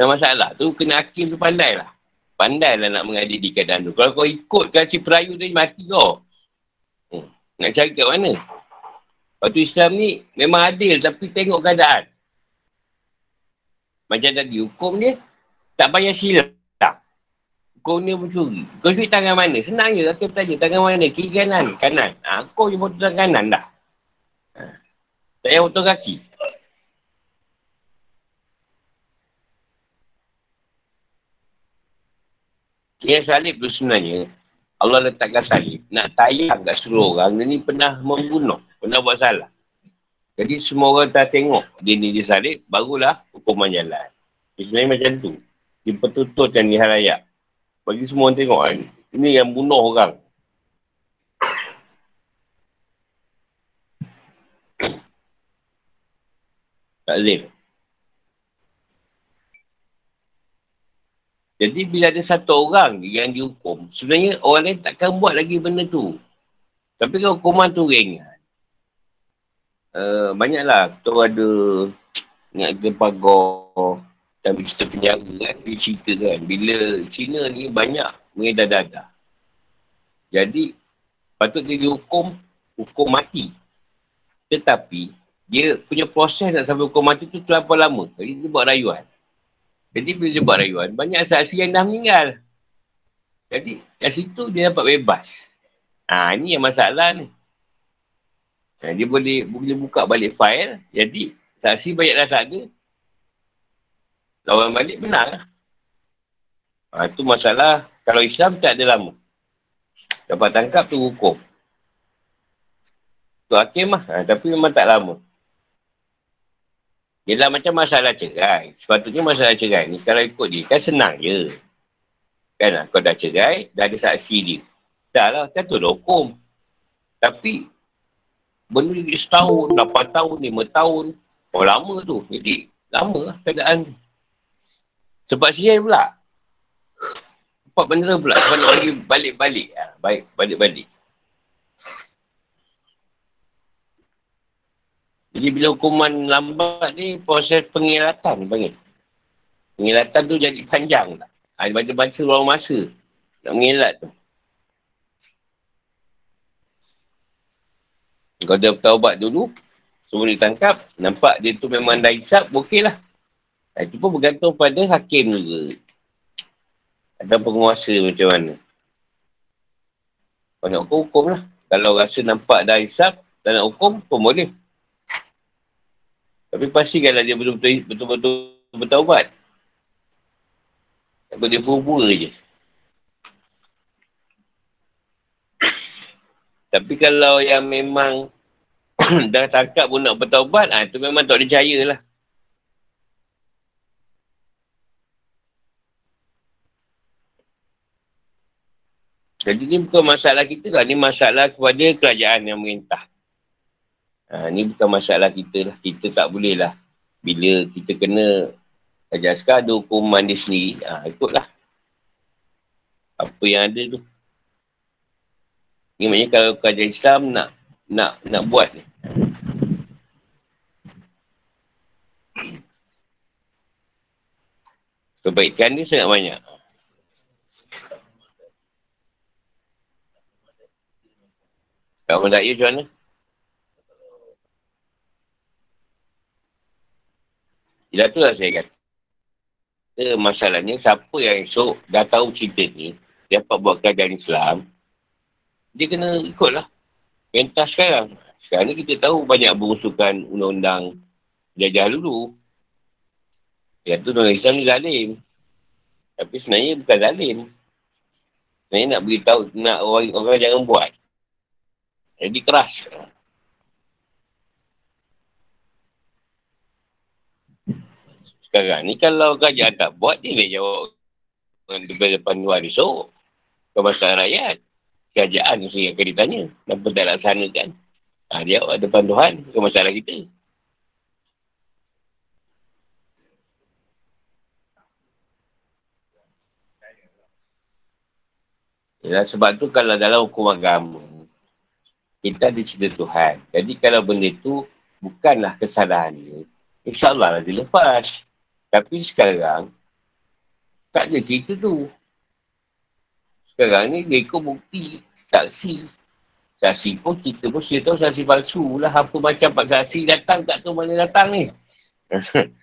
Nah masalah tu kena hakim tu pandai lah. Pandai lah nak mengadili keadaan tu. Kalau kau ikut si perayu tu mati kau. Hmm. Nak cari kat mana? Waktu Islam ni memang adil tapi tengok keadaan. Macam tadi hukum dia tak payah silap. Kau ni mencuri. Kau curi tangan mana? Senang je. Aku tanya tangan mana? Kiri kanan? Kanan. Ha, kau je potong tangan kanan dah. Ha. Tak payah potong kaki. Yang salib tu sebenarnya, Allah letakkan salib. Nak tayang kat seluruh orang. Dia ni pernah membunuh. Pernah buat salah. Jadi semua orang tak tengok dia ni disalib, barulah hukuman jalan. Sebenarnya macam tu. Dipertuturkan di halayak. Bagi semua orang tengok kan. Ini yang bunuh orang. Takzim. Jadi bila ada satu orang yang dihukum, sebenarnya orang lain takkan buat lagi benda tu. Tapi kalau hukuman tu ringan. Uh, banyaklah. Kita ada ingat ke pagar tapi kita penjara kan, dia cerita kan. Bila Cina ni banyak mengedar dadah. Jadi, patut dia dihukum, hukum mati. Tetapi, dia punya proses nak sampai hukum mati tu terlalu lama. Jadi, dia buat rayuan. Jadi, bila dia buat rayuan, banyak saksi yang dah meninggal. Jadi, kat situ dia dapat bebas. Ha, ini yang masalah ni. Ha, dia boleh, boleh buka balik file. Jadi, saksi banyak dah tak ada. Lawan balik lah. Ha, itu masalah kalau Islam tak ada lama. Dapat tangkap tu hukum. Tu hakim lah. Ha, tapi memang tak lama. Yelah macam masalah cerai. Sepatutnya masalah cerai ni kalau ikut dia kan senang je. Kan lah, kau dah cerai, dah ada saksi dia. Dah lah, kan tu dah hukum. Tapi benda ni setahun, lapan tahun, lima tahun. Oh lama tu. Jadi lama lah keadaan tu. Sebab sihir pula. Empat benda pula. Sebab bagi balik-balik. Ha, baik, balik-balik. Jadi bila hukuman lambat ni, proses pengilatan panggil. Pengilatan tu jadi panjang tak? Ha, baca-baca ruang masa. Nak mengilat tu. Kalau dia bertaubat dulu, semua ditangkap, nampak dia tu memang dah isap, okey lah. Itu pun bergantung pada hakim juga. Atau penguasa macam mana. Kalau nak hukum, hukum lah. Kalau rasa nampak dah hisap, tak nak hukum, pun boleh. Tapi pastikanlah dia betul-betul betul-betul bertaubat. Tak boleh pura-pura je. Tapi kalau yang memang <clears throat> dah tangkap pun nak bertaubat, ah ha, itu memang tak percaya lah. Jadi ni bukan masalah kita lah. Ni masalah kepada kerajaan yang merintah. Ha, ni bukan masalah kita lah. Kita tak boleh lah. Bila kita kena kerajaan sekarang ada hukuman dia sendiri. Ha, ikutlah. Apa yang ada tu. Ni maknanya kalau kerajaan Islam nak nak nak buat ni. Kebaikan ni sangat banyak. Kat Ahmad Da'ir macam mana? Tu lah saya kata. Masalahnya siapa yang esok dah tahu cerita ni, dapat buat keadaan Islam, dia kena ikut lah. Pentas sekarang. Sekarang ni kita tahu banyak berusukan undang-undang jajah dulu. Yang tu undang Islam ni zalim. Tapi sebenarnya bukan zalim. Sebenarnya nak beritahu, nak orang, orang jangan buat. Jadi keras. Sekarang ni kalau kerajaan tak buat, dia boleh jawab dengan depan luar esok. Kebangsaan rakyat. Kerajaan mesti akan ditanya. Kenapa tak laksanakan? Ha, dia jawab depan Tuhan. Ke masalah kita. Ya, sebab tu kalau dalam hukum agama, kita ada cerita Tuhan. Jadi kalau benda tu bukanlah kesalahan dia, insyaAllah lah dia lepas. Tapi sekarang, tak ada cerita tu. Sekarang ni dia ikut bukti, saksi. Saksi pun kita pun saya tahu saksi palsu lah. Apa macam pak saksi datang tak tahu mana datang ni. <laughs>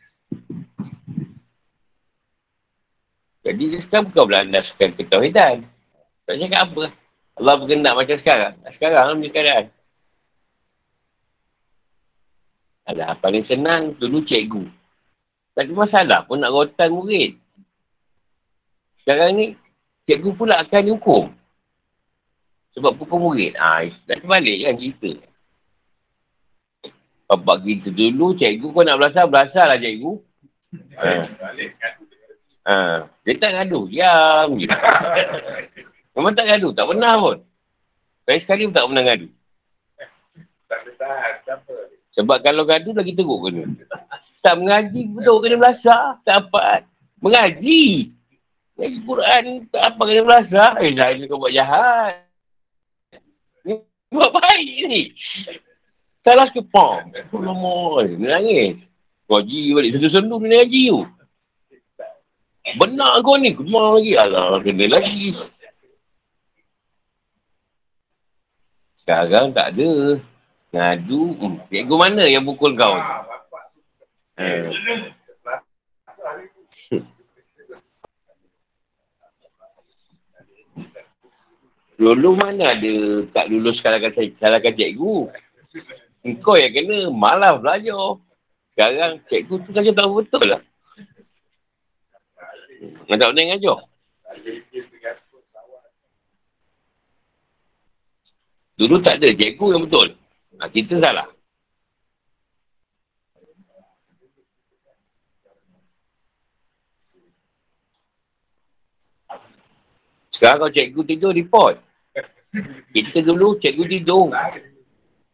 Jadi dia sekarang bukan berlandaskan ketauhidan. Tak cakap apa. Allah berkendak macam sekarang. Sekarang ni keadaan. Ada ni senang. Dulu cikgu. Tak ada masalah pun nak rotan murid. Sekarang ni, cikgu pula akan dihukum. Sebab pukul murid. Ha, nak terbalik kan cerita. Bapak kita dulu, cikgu pun nak belasah, belasah lah cikgu. Ha. ha. Dia tak ngadu, diam je. <laughs> Memang tak gaduh. Tak pernah pun. Saya sekali pun tak pernah gaduh. Tak ada Sebab kalau gaduh lagi teruk kena. Tak mengaji betul kena belasah. Tak apa. Mengaji. Ngaji Quran tak apa kena belasah. Eh lain kau buat jahat. Ni buat baik ni. Salah ke pom. Lama. Ni nangis. Ngaji balik. Sendu-sendu ni ngaji tu. Benar kau ni. Kemar lagi. Alah kena lagi. Sekarang tak ada. Ngadu. Hmm. Cikgu mana yang pukul kau? Eh. Dulu mana ada tak lulus salahkan, salahkan cikgu. Engkau yang kena malah belajar. Sekarang cikgu tu kan tahu betul lah. Nak tak pernah ngajar. Dulu tak ada cikgu yang betul. Ha, kita salah. Sekarang kalau cikgu tidur, report. Kita dulu cikgu tidur.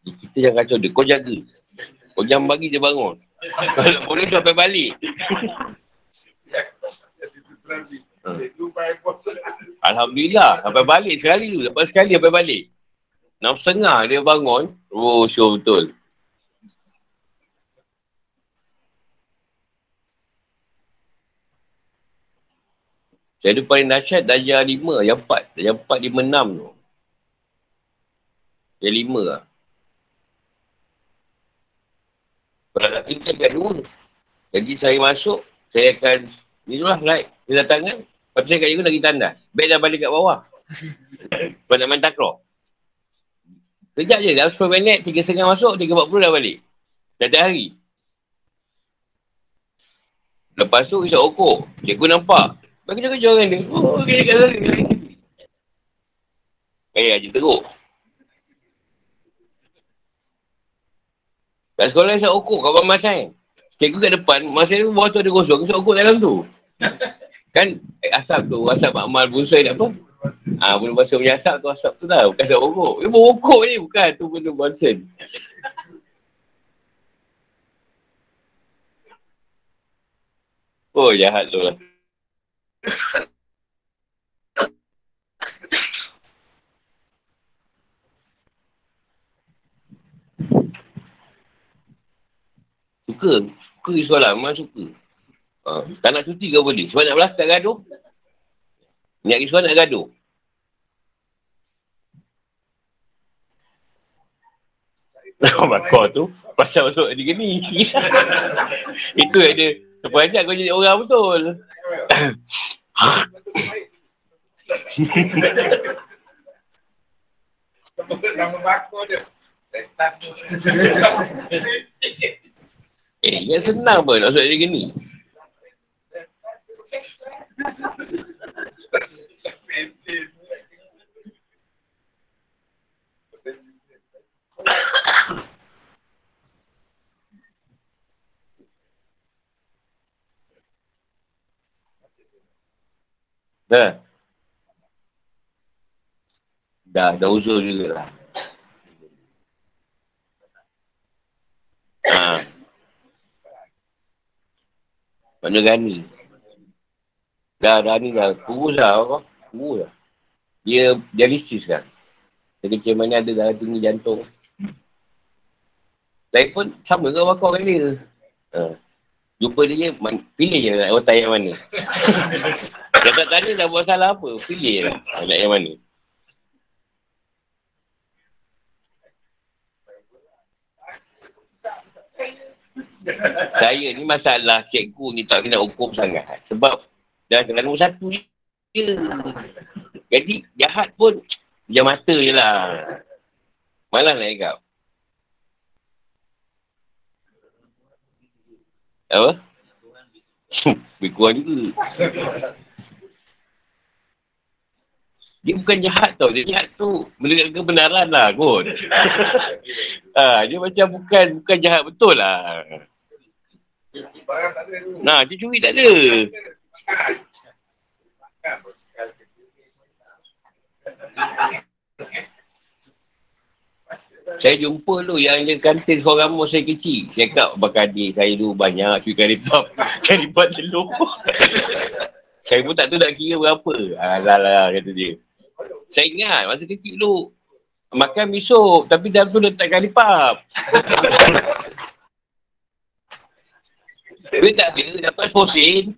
Kita jangan kacau dia. Kau jaga. Kau jangan bagi dia bangun. Kalau boleh sampai balik. Alhamdulillah. Sampai balik sekali tu. Lepas sekali sampai balik. Enam setengah dia bangun. Oh, sure betul. Saya ada paling dahsyat darjah lima, yang empat. Darjah empat, lima, enam tu. Darjah lima lah. Peralatan kita dekat dua. Jadi saya masuk, saya akan, ni tu lah, like, kedatangan. Lepas tu saya kat juga lagi tanda. Baik dah balik kat bawah. <laughs> Lepas nak main takraw. Sejak je, dalam 10 minit, 3 setengah masuk, 3.40 dah balik. Setiap hari. Lepas tu, isap okok. Cikgu nampak. Bagi kerja orang dia. Oh, kerja kat sana. Eh, aja teruk. Kat sekolah isap okok kat bawah masai. Cikgu kat depan, masa tu bawah tu ada kosong, isap okok dalam tu. Kan, eh, asap tu, asap amal bunsai tak apa. Ah, ha, benda bahasa punya asap tu asap tu tau. Bukan asap okok. Dia okok ni bukan. Tu benda bonsen. Oh, jahat tu lah. Suka. Suka soalan. Memang suka. Ha, tak nak cuti ke boleh? Sebab nak belas tak gaduh. Niat risau nak gaduh. Bakar tu pasal masuk di gini. <laughs> Itu yang dia sepanjang kau jadi orang betul. Nama <laughs> bakar dia. Eh, yang senang pun nak masuk di <laughs> Dah. Dah, dah usul juga lah. Ha. Mana Gani? Dah, dah ni dah. Kurus lah. Apa? Kurus lah. Dia dialisis kan. Macam mana ada darah tinggi jantung. Saya pun sama ke bakar dengan dia. Ha. Jumpa dia, man, pilih je nak otak yang mana. <laughs> dia tak tanya dah buat salah apa. Pilih je lah nak yang mana. Saya ni masalah cikgu ni tak kena hukum sangat. Sebab dah dalam nombor satu je. Jadi jahat pun dia mata je lah. Malah nak cakap. Apa? <laughs> Lebih kurang juga. Dia bukan jahat tau. Dia jahat tu mendengar kebenaran lah kot. ha, <laughs> dia macam bukan bukan jahat betul lah. Nah, dia curi tak ada. <laughs> Saya jumpa tu yang dia kantin seorang ramah saya kecil. Saya kat bakal saya dulu banyak curi karipap. <laughs> karipap telur. <laughs> saya pun tak tahu nak kira berapa. Alah lah kata dia. Saya ingat masa kecil tu makan misuk tapi dalam tu letak karipap. <laughs> Duit tak ada, dapat fosin.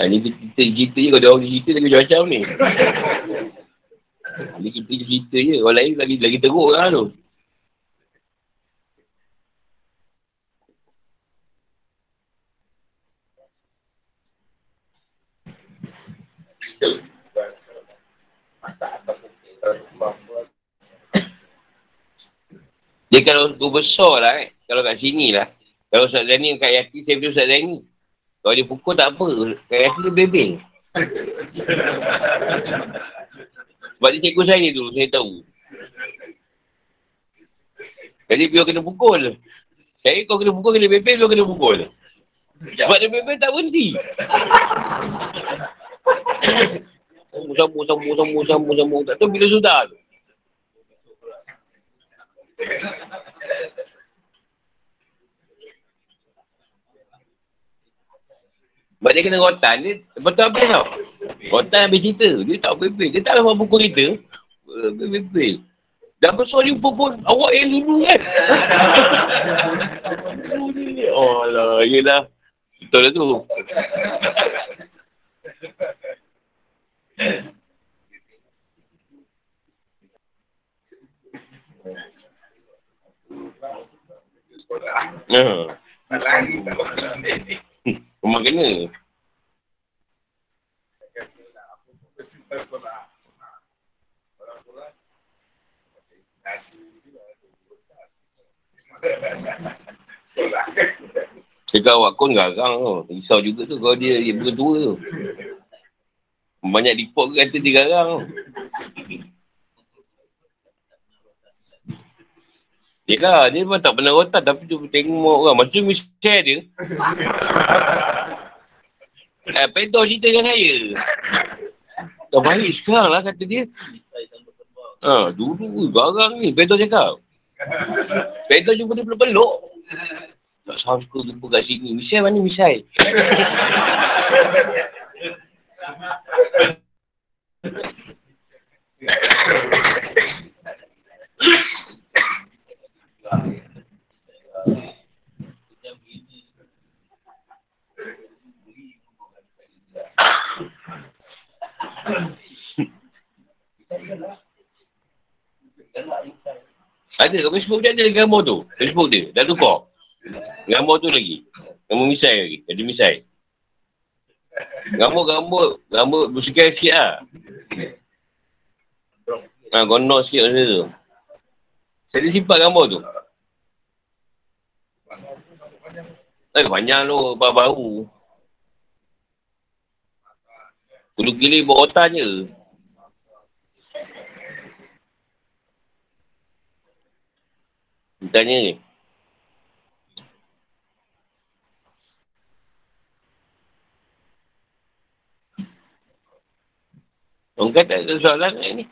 Ha, ni kita cerita je kalau orang cerita lagi macam-macam ni. Ni kita cerita je. Orang lain lagi lagi teruk lah tu. Dia kalau tu besar lah eh. Kalau kat sini lah. Kalau Ustaz Zani kat Yati, saya pergi Ustaz Zani. Kalau dia pukul tak apa. Kat Yati dia bebel. Sebab dia cikgu saya dulu, saya tahu. Jadi biar kena pukul. Saya kau kena pukul, kena bebel, biar kena pukul. Sebab dia bebel tak berhenti. Sambung, sambung, sambung, sambung, sambung, sambung. Tak tahu bila sudah tu. Sebab dia kena rotan, dia betul apa tau. Rotan habis cerita, dia tak bebel. Dia tak dapat pukul kita. Bebel. Dah besar jumpa pun, awak yang dulu kan. <laughs> oh lah, yelah. Betul lah tu. <laughs> Ya. Tak lari, tak lari. Memang kena. Cakap awak pun garang tu. Risau juga tu kalau dia, dia berdua tu. Banyak report ke kata dia garang. Yelah, dia memang tak pernah rotan tapi dia tengok orang. Macam Michelle dia. eh, Pedro cerita dengan saya. Dah baik sekarang lah kata dia. Ha, dulu garang ni Pedro cakap. Pedro jumpa dia peluk-peluk. Tak sangka jumpa kat sini. Michelle mana Michelle? Ada kat Facebook dia ada gambar tu. Facebook dia. Dah tukar. Gambar tu lagi. Gambar misai lagi. Jadi misai. Gambar-gambar. Gambar bersekian sikit lah. Ha, gondok sikit macam tu. Saya simpan gambar tu. Eh, banyak lu bau-bau. Kulu kiri buat otak je. Tanya ni. Orang kata ada soalan ni.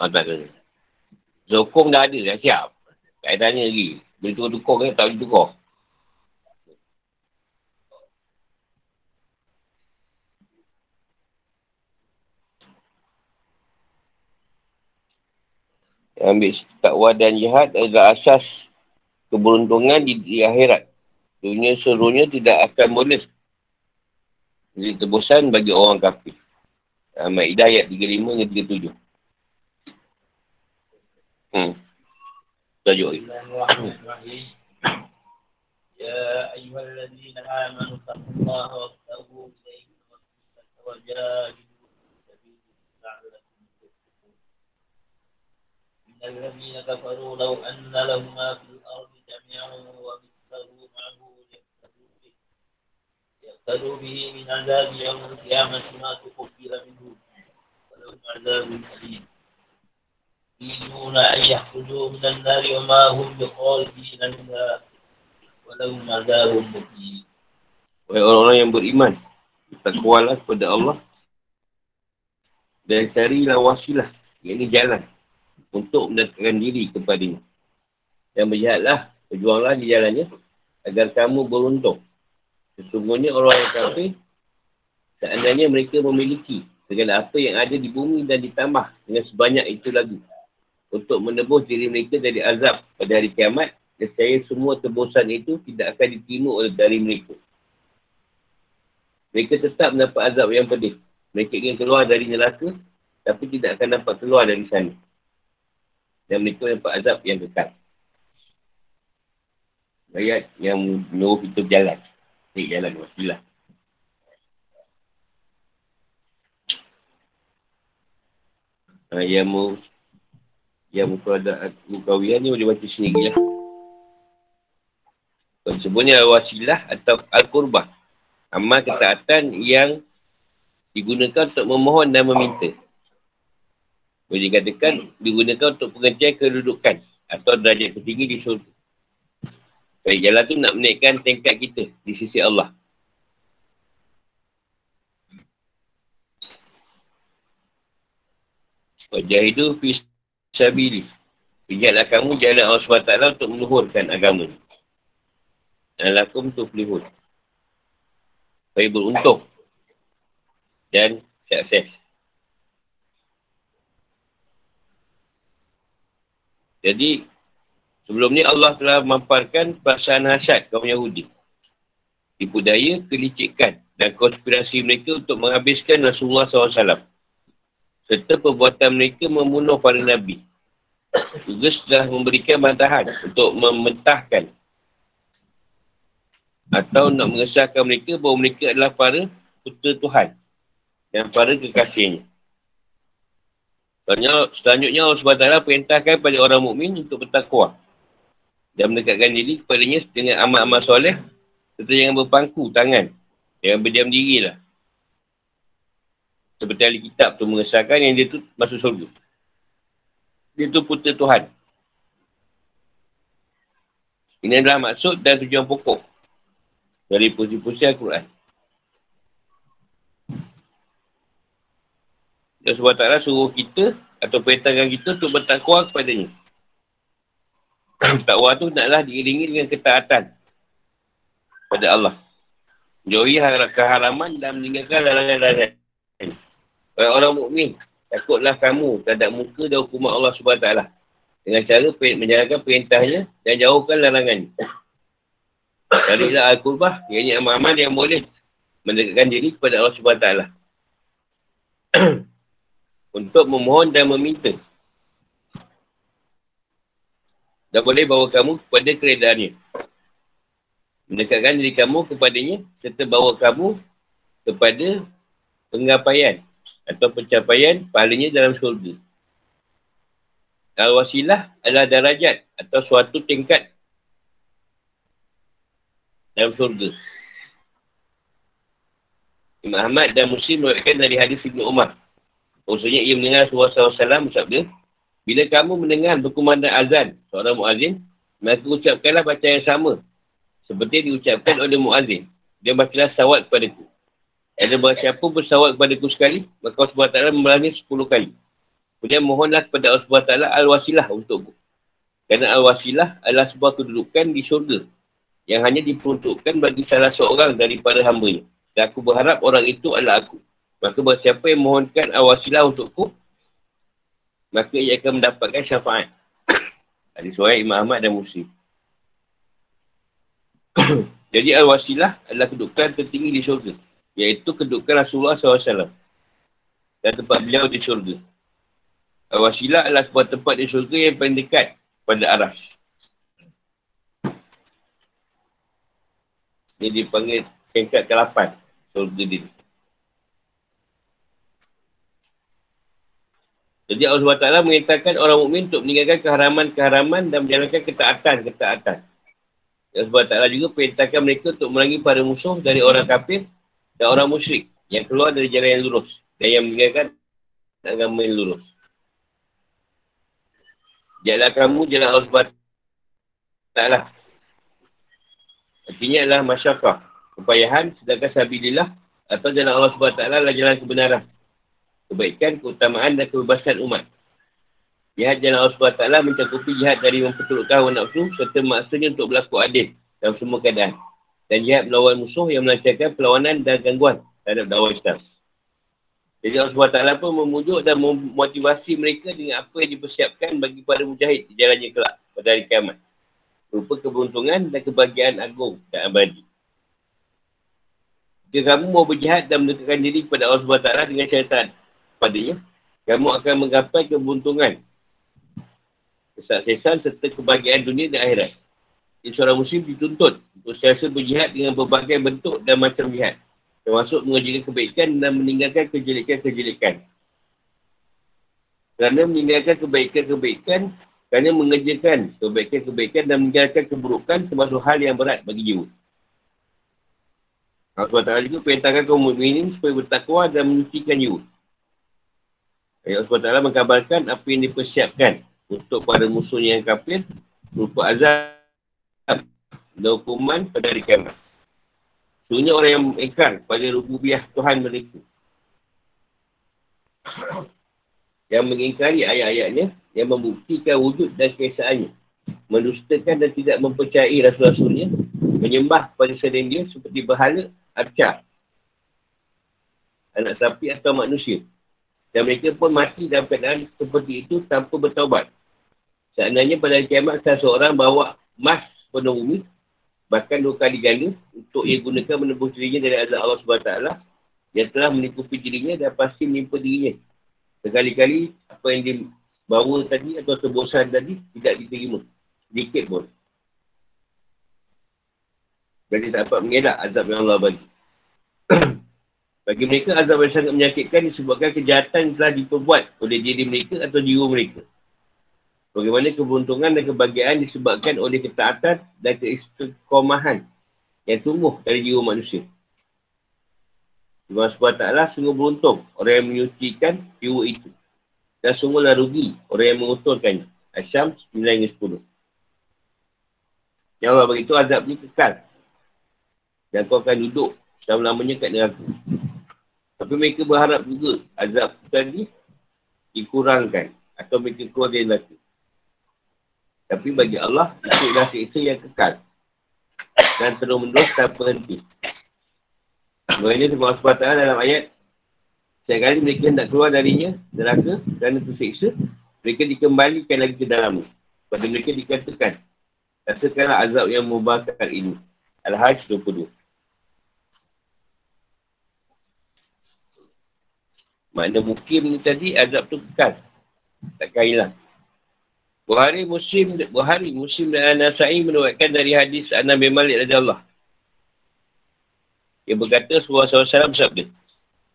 Oh, tak ada. Sokong dah ada, dah siap. Tak tanya lagi. Boleh tukar-tukar ke? Tak boleh tukar. Ambil takwa dan jihad adalah asas keberuntungan di, di akhirat. Dunia seluruhnya tidak akan boleh jadi tebusan bagi orang kafir. Al-Ma'idah ayat 35 dan 37. Hmm. Tajuk ni. Ya ayyuhalladzina amanu taqullaha wa tabu ilayhi wa jahidu إن الذين كفروا لو أن لهم ما في الأرض جميعا ومثله معه يقتدوا به يقتدوا به من عذاب يوم القيامة ما تقبل منه ولهم عذاب أليم يريدون أن يخرجوا من النار وما هم بخارجين منها ولهم عذاب مقيم Wahai orang-orang yang beriman, bertakwalah kepada Allah dan carilah wasilah, ini jalan untuk mendekatkan diri kepadanya. Dan berjihadlah, berjuanglah di jalannya agar kamu beruntung. Sesungguhnya orang yang kafir, seandainya mereka memiliki segala apa yang ada di bumi dan ditambah dengan sebanyak itu lagi untuk menebus diri mereka dari azab pada hari kiamat, nescaya semua tebusan itu tidak akan diterima oleh dari mereka. Mereka tetap mendapat azab yang pedih. Mereka ingin keluar dari neraka, tapi tidak akan dapat keluar dari sana. Dan mereka mendapat azab yang kekal. Ayat yang menurut kita berjalan. Ini jalan wasilah. Ha, yang mu yang muka ada mukawian ni boleh baca sendiri lah. Sebenarnya wasilah atau al-qurbah. Amal ketaatan yang digunakan untuk memohon dan meminta. Boleh dikatakan digunakan untuk pengencian kedudukan atau derajat tertinggi di surga. Baik, jalan tu nak menaikkan tingkat kita di sisi Allah. Wajah itu fisabili. Ingatlah kamu jalan Allah SWT untuk meluhurkan agama. Dan lakum tu pelihur supaya beruntung dan sukses. Jadi, sebelum ni Allah telah memamparkan perasaan hasad kaum Yahudi. Tipu daya, kelicikan dan konspirasi mereka untuk menghabiskan Rasulullah SAW. Serta perbuatan mereka membunuh para Nabi. Juga sudah memberikan bantahan untuk mementahkan atau nak mengesahkan mereka bahawa mereka adalah para putera Tuhan dan para kekasihnya. Selanjutnya, selanjutnya Allah SWT perintahkan kepada orang mukmin untuk bertakwa dan mendekatkan diri kepadanya dengan amal-amal soleh serta jangan berpangku tangan. Jangan berdiam diri lah. Seperti ahli kitab tu mengesahkan yang dia tu masuk surga. Dia tu putera Tuhan. Ini adalah maksud dan tujuan pokok dari puisi-puisi Al-Quran. Dan sebab taklah suruh kita atau perintahkan kita untuk bertakwa kepadanya. <coughs> Takwa tu naklah diiringi dengan ketaatan pada Allah. Jauhi keharaman dan meninggalkan larangan-larangan. Kalau orang mukmin, takutlah kamu terhadap muka dan hukuman Allah SWT dengan cara menjalankan perintahnya dan jauhkan larangannya. <coughs> Carilah Al-Qurbah, ianya amal-amal yang boleh mendekatkan diri kepada Allah SWT. <coughs> Untuk memohon dan meminta. Dan boleh bawa kamu kepada keredaannya. Mendekatkan diri kamu kepadanya serta bawa kamu kepada penggapaian atau pencapaian pahalanya dalam syurga. Al-wasilah adalah darajat atau suatu tingkat dalam syurga. Imam Ahmad dan Muslim merupakan dari hadis Ibn Umar. Maksudnya ia mendengar Rasulullah SAW bersabda, Bila kamu mendengar berkumandang azan seorang muazzin, maka ucapkanlah baca yang sama. Seperti diucapkan oleh muazzin. Dia bacalah sawat kepadaku. Ada bahawa siapa bersawat kepadaku sekali, maka Allah SWT memerangi sepuluh kali. Kemudian mohonlah kepada Allah SWT al-wasilah untukku. Kerana al-wasilah adalah sebuah kedudukan di syurga yang hanya diperuntukkan bagi salah seorang daripada hambanya. Dan aku berharap orang itu adalah aku. Maka siapa yang mohonkan awasilah untukku, maka ia akan mendapatkan syafaat. <coughs> Hadis suai Imam Ahmad dan Muslim. <coughs> Jadi al-wasilah adalah kedudukan tertinggi di syurga. Iaitu kedudukan Rasulullah SAW. Dan tempat beliau di syurga. Al-wasilah adalah sebuah tempat di syurga yang paling dekat pada arah. Dia dipanggil tingkat ke-8 surga dia. Jadi Allah SWT mengatakan orang mukmin untuk meninggalkan keharaman-keharaman dan menjalankan ketaatan-ketaatan. Allah SWT juga perintahkan mereka untuk melangi para musuh dari orang kafir dan orang musyrik yang keluar dari jalan yang lurus dan yang meninggalkan agama yang lurus. Jalan kamu, jalan Allah SWT. Artinya adalah masyarakat kepayahan sedangkan sabilillah atau jalan Allah SWT adalah jalan kebenaran. Kebaikan, keutamaan dan kebebasan umat. Jihad jalan Allah SWT mencakupi jihad dari memperturutkan hawa nafsu serta maksudnya untuk berlaku adil dalam semua keadaan. Dan jihad melawan musuh yang melancarkan perlawanan dan gangguan terhadap dakwah Islam. Jadi Allah SWT pun memujuk dan memotivasi mereka dengan apa yang dipersiapkan bagi para mujahid di jalannya kelak pada hari kiamat. Rupa keberuntungan dan kebahagiaan agung dan abadi. Jika kamu mau berjihad dan mendekatkan diri kepada Allah SWT dengan syaitan padanya, kamu akan menggapai keberuntungan, kesuksesan serta kebahagiaan dunia dan akhirat. Jadi seorang muslim dituntut untuk sentiasa berjihad dengan berbagai bentuk dan macam jihad. Termasuk mengerjakan kebaikan dan meninggalkan kejelekan-kejelekan. Kerana meninggalkan kebaikan-kebaikan, kerana mengerjakan kebaikan-kebaikan dan meninggalkan keburukan termasuk hal yang berat bagi jiwa. SWT juga perintahkan kaum mukminin supaya bertakwa dan menyucikan jiwa. Ayat SWT mengkabarkan apa yang dipersiapkan untuk para musuhnya yang kafir berupa azab dan hukuman pada hari kiamat. Sebenarnya orang yang mengekar pada rububiah Tuhan mereka. yang mengingkari ayat-ayatnya yang membuktikan wujud dan keesaannya. Mendustakan dan tidak mempercayai rasul-rasulnya. Menyembah pada selain dia seperti berhala arca. Anak sapi atau manusia. Dan mereka pun mati dalam keadaan seperti itu tanpa bertaubat. Seandainya pada kiamat salah seorang bawa emas penuh bumi, bahkan dua kali ganda untuk ia gunakan menebus dirinya dari azab Allah SWT yang telah menipupi dirinya dan pasti menimpa dirinya. Sekali-kali apa yang dibawa tadi atau tebusan tadi tidak diterima. Sedikit pun. Jadi tak dapat mengelak azab yang Allah bagi. <clears throat> bagi mereka, azab yang sangat menyakitkan disebabkan kejahatan yang telah diperbuat oleh diri mereka atau jiwa mereka. Bagaimana keberuntungan dan kebahagiaan disebabkan oleh ketaatan dan keistiqomahan yang tumbuh dari jiwa manusia. Allah SWT sungguh beruntung orang yang menyucikan jiwa itu. Dan sungguhlah rugi orang yang menguturkannya. Asyam 9-10. Ya Allah begitu azab ni kekal dan kau akan duduk selama-lamanya kat neraka. Tapi mereka berharap juga azab tadi dikurangkan atau mereka keluar dari neraka. Tapi bagi Allah, itu adalah siksa yang kekal. Dan terus menerus tak berhenti. Sebenarnya sebab SWT dalam ayat Setiap kali mereka nak keluar darinya, neraka, kerana tersiksa, mereka dikembalikan lagi ke dalamnya. Pada mereka dikatakan, rasakanlah azab yang membakar ini. Al-Hajj 22. Makna mukim ni tadi azab tu kekal. Takkan hilang. Buhari Muslim, Buhari Muslim dan Nasai menuatkan dari hadis Anna bin Malik Raja Allah. Dia berkata Rasulullah SAW bersabda.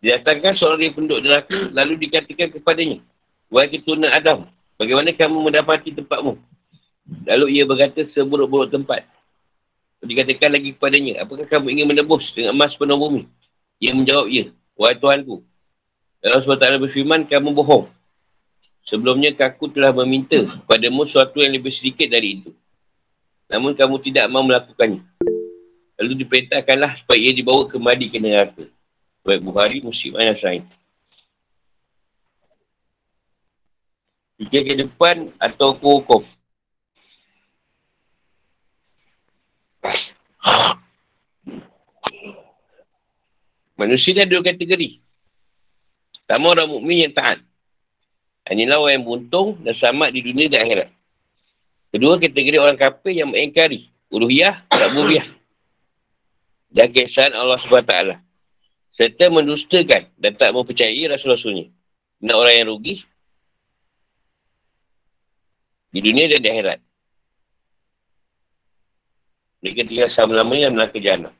Didatangkan seorang dari penduduk neraka lalu dikatakan kepadanya. Wahai keturunan Adam, bagaimana kamu mendapati tempatmu? Lalu ia berkata seburuk-buruk tempat. Dikatakan lagi kepadanya, apakah kamu ingin menebus dengan emas penuh bumi? Ia menjawab, ya. Wahai Tuhanku. Allah SWT berfirman, kamu bohong. Sebelumnya aku telah meminta kepadamu sesuatu yang lebih sedikit dari itu. Namun kamu tidak mahu melakukannya. Lalu diperintahkanlah supaya ia dibawa kembali ke neraka. Baik Bukhari, Muslim, Ayah Sa'id. Fikir ke depan atau hukum. Manusia ada dua kategori. Pertama orang mukmin yang taat. Inilah orang yang buntung dan selamat di dunia dan akhirat. Kedua, kategori orang kafir yang mengingkari. Uluhiyah, tak bubiah. Dan kesan Allah SWT. Serta mendustakan dan tak mempercayai Rasul-Rasulnya. Nak orang yang rugi. Di dunia dan di akhirat. Mereka tinggal selama-lamanya dalam neraka jannah.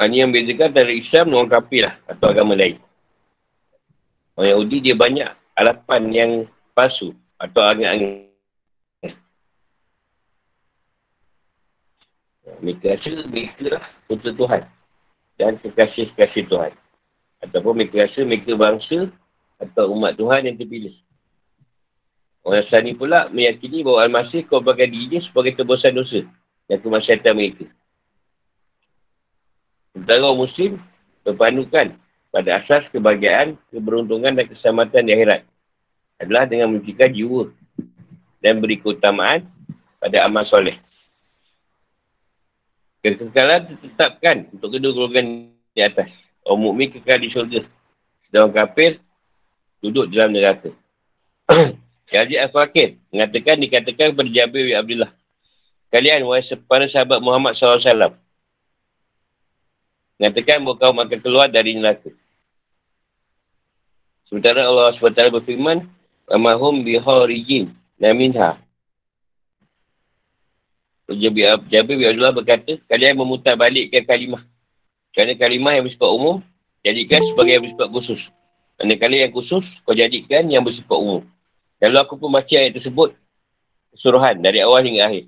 Ini yang bezakan dari Islam dengan orang kafir lah. Atau agama lain. Orang Yahudi dia banyak alapan yang palsu. Atau angin-angin. Mereka rasa mereka lah untuk Tuhan. Dan kekasih-kekasih Tuhan. Ataupun mereka rasa mereka bangsa atau umat Tuhan yang terpilih. Orang Nasrani pula meyakini bahawa Al-Masih korbankan dirinya sebagai tebusan dosa dan kemasyarakat mereka. Sementara orang Muslim berpandukan pada asas kebahagiaan, keberuntungan dan keselamatan di akhirat adalah dengan menjaga jiwa dan beri keutamaan pada amal soleh. Kekekalan ditetapkan untuk kedua golongan di atas. Orang mukmin kekal di syurga. Dan orang kafir duduk dalam neraka. <clears throat> Haji Al-Fakir mengatakan, dikatakan kepada Jabir bin Abdullah. Kalian, wahai para sahabat Muhammad SAW, Mengatakan bahawa kaum akan keluar dari neraka. Sementara Allah SWT berfirman, Amahum biharijin naminha. Jabir bin Abdullah berkata, kalian memutar balik ke kalimah. Kerana kalimah yang bersifat umum, jadikan sebagai yang bersifat khusus. Kerana kali yang khusus, kau jadikan yang bersifat umum. Kalau aku pun baca ayat tersebut, kesuruhan dari awal hingga akhir.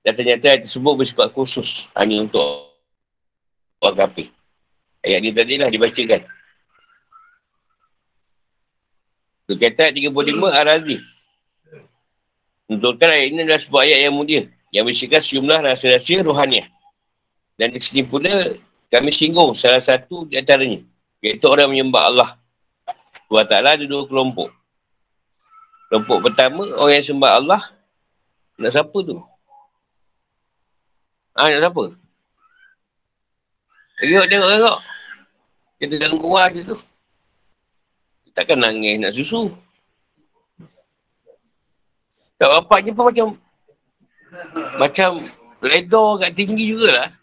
Dan ternyata ayat tersebut bersifat khusus hanya untuk orang kafir. Ayat ni tadi lah dibacakan. Berkata 35 Ar-Razi. Untukkan ayat ini adalah sebuah ayat yang mulia. Yang berisikan sejumlah rahsia-rahsia rohaniah. Dan di sini pula kami singgung salah satu di antaranya. Iaitu orang menyembah Allah. Tuhan Ta'ala ada dua kelompok. Kelompok pertama, orang yang sembah Allah. Nak siapa tu? Ah, nak siapa? Tengok, tengok, tengok. Kita dalam gua je tu. Takkan nangis nak susu. Tak bapak je pun macam macam redor kat tinggi jugalah.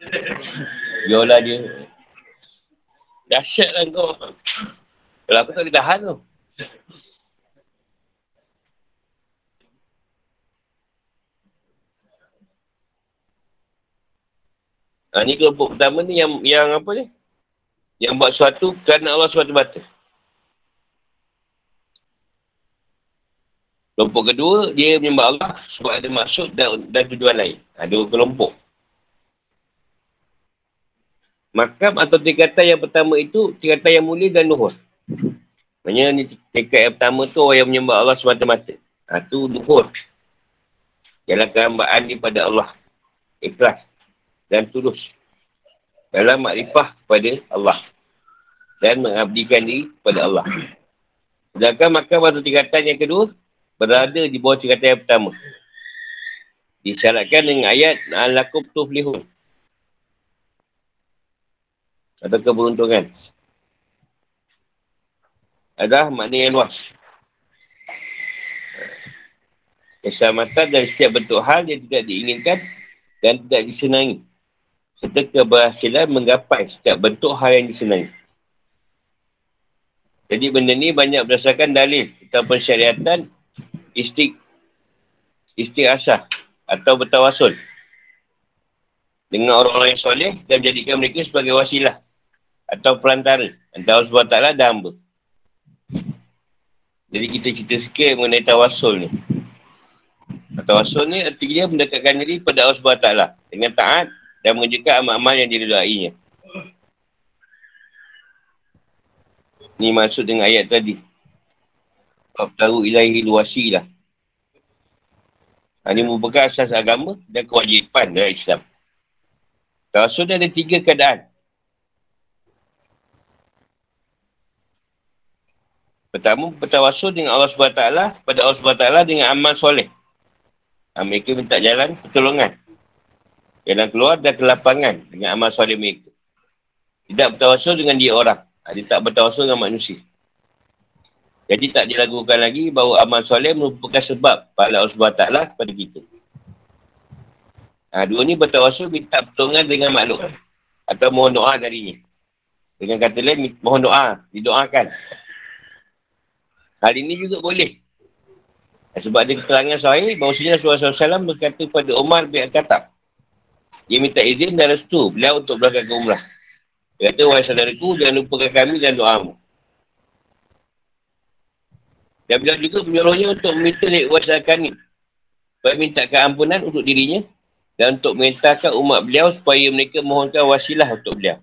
Yolah dia. Dahsyat lah kau. Kalau aku tak boleh tahan tu. Ha, ni kelompok pertama ni yang yang apa ni? Yang buat sesuatu kerana Allah SWT. Kelompok kedua, dia menyembah Allah sebab ada maksud dan, dan tujuan lain. Ha, dua kelompok. Makam atau tingkatan yang pertama itu, tingkatan yang mulia dan luhur. Maksudnya ni tingkat yang pertama tu orang yang menyembah Allah semata-mata. Ha, tu luhur. Jalan kehambaan ni pada Allah. Ikhlas dan tulus dalam makrifah kepada Allah dan mengabdikan diri kepada Allah. Sedangkan maka pada tingkatan yang kedua berada di bawah tingkatan yang pertama. Disyaratkan dengan ayat Al-Lakum Tuflihun. Atau keberuntungan. Adalah makna yang luas. Keselamatan dari setiap bentuk hal yang tidak diinginkan dan tidak disenangi serta keberhasilan menggapai setiap bentuk hal yang disenangi. Jadi benda ni banyak berdasarkan dalil atau pensyariatan istik asah atau bertawasul dengan orang-orang yang soleh dan menjadikan mereka sebagai wasilah atau perantara antara Allah SWT dan hamba. Jadi kita cerita sikit mengenai tawasul ni. Tawasul ni artinya mendekatkan diri pada Allah SWT dengan taat dan mengerjakan amal-amal yang diridainya. Ni maksud dengan ayat tadi. Kau tahu ilahi luasi lah. Ini merupakan asas agama dan kewajipan dalam Islam. Tawasul ada tiga keadaan. Pertama, bertawasul dengan Allah SWT pada Allah SWT dengan amal soleh. Ha, mereka minta jalan pertolongan. Jalan keluar dan kelapangan dengan amal soleh mereka. Tidak bertawasul dengan dia orang. Ha, dia tak bertawasul dengan manusia. Jadi tak dilakukan lagi bahawa amal soleh merupakan sebab pahala Allah SWT kepada kita. Ha, dua ni bertawasul minta pertolongan dengan makhluk. Atau mohon doa darinya. Dengan kata lain, mohon doa. Didoakan. Hal ini juga boleh. Sebab ada keterangan sahih, bahawasanya Rasulullah SAW berkata kepada Umar bin Al-Khattab. Dia minta izin dan restu beliau untuk berangkat umrah. Dia kata, wahai saudaraku, jangan lupakan kami dan doamu. Dan beliau juga menyuruhnya untuk meminta naik wasakan. Supaya mintakan ampunan untuk dirinya. Dan untuk mintakan umat beliau supaya mereka mohonkan wasilah untuk beliau.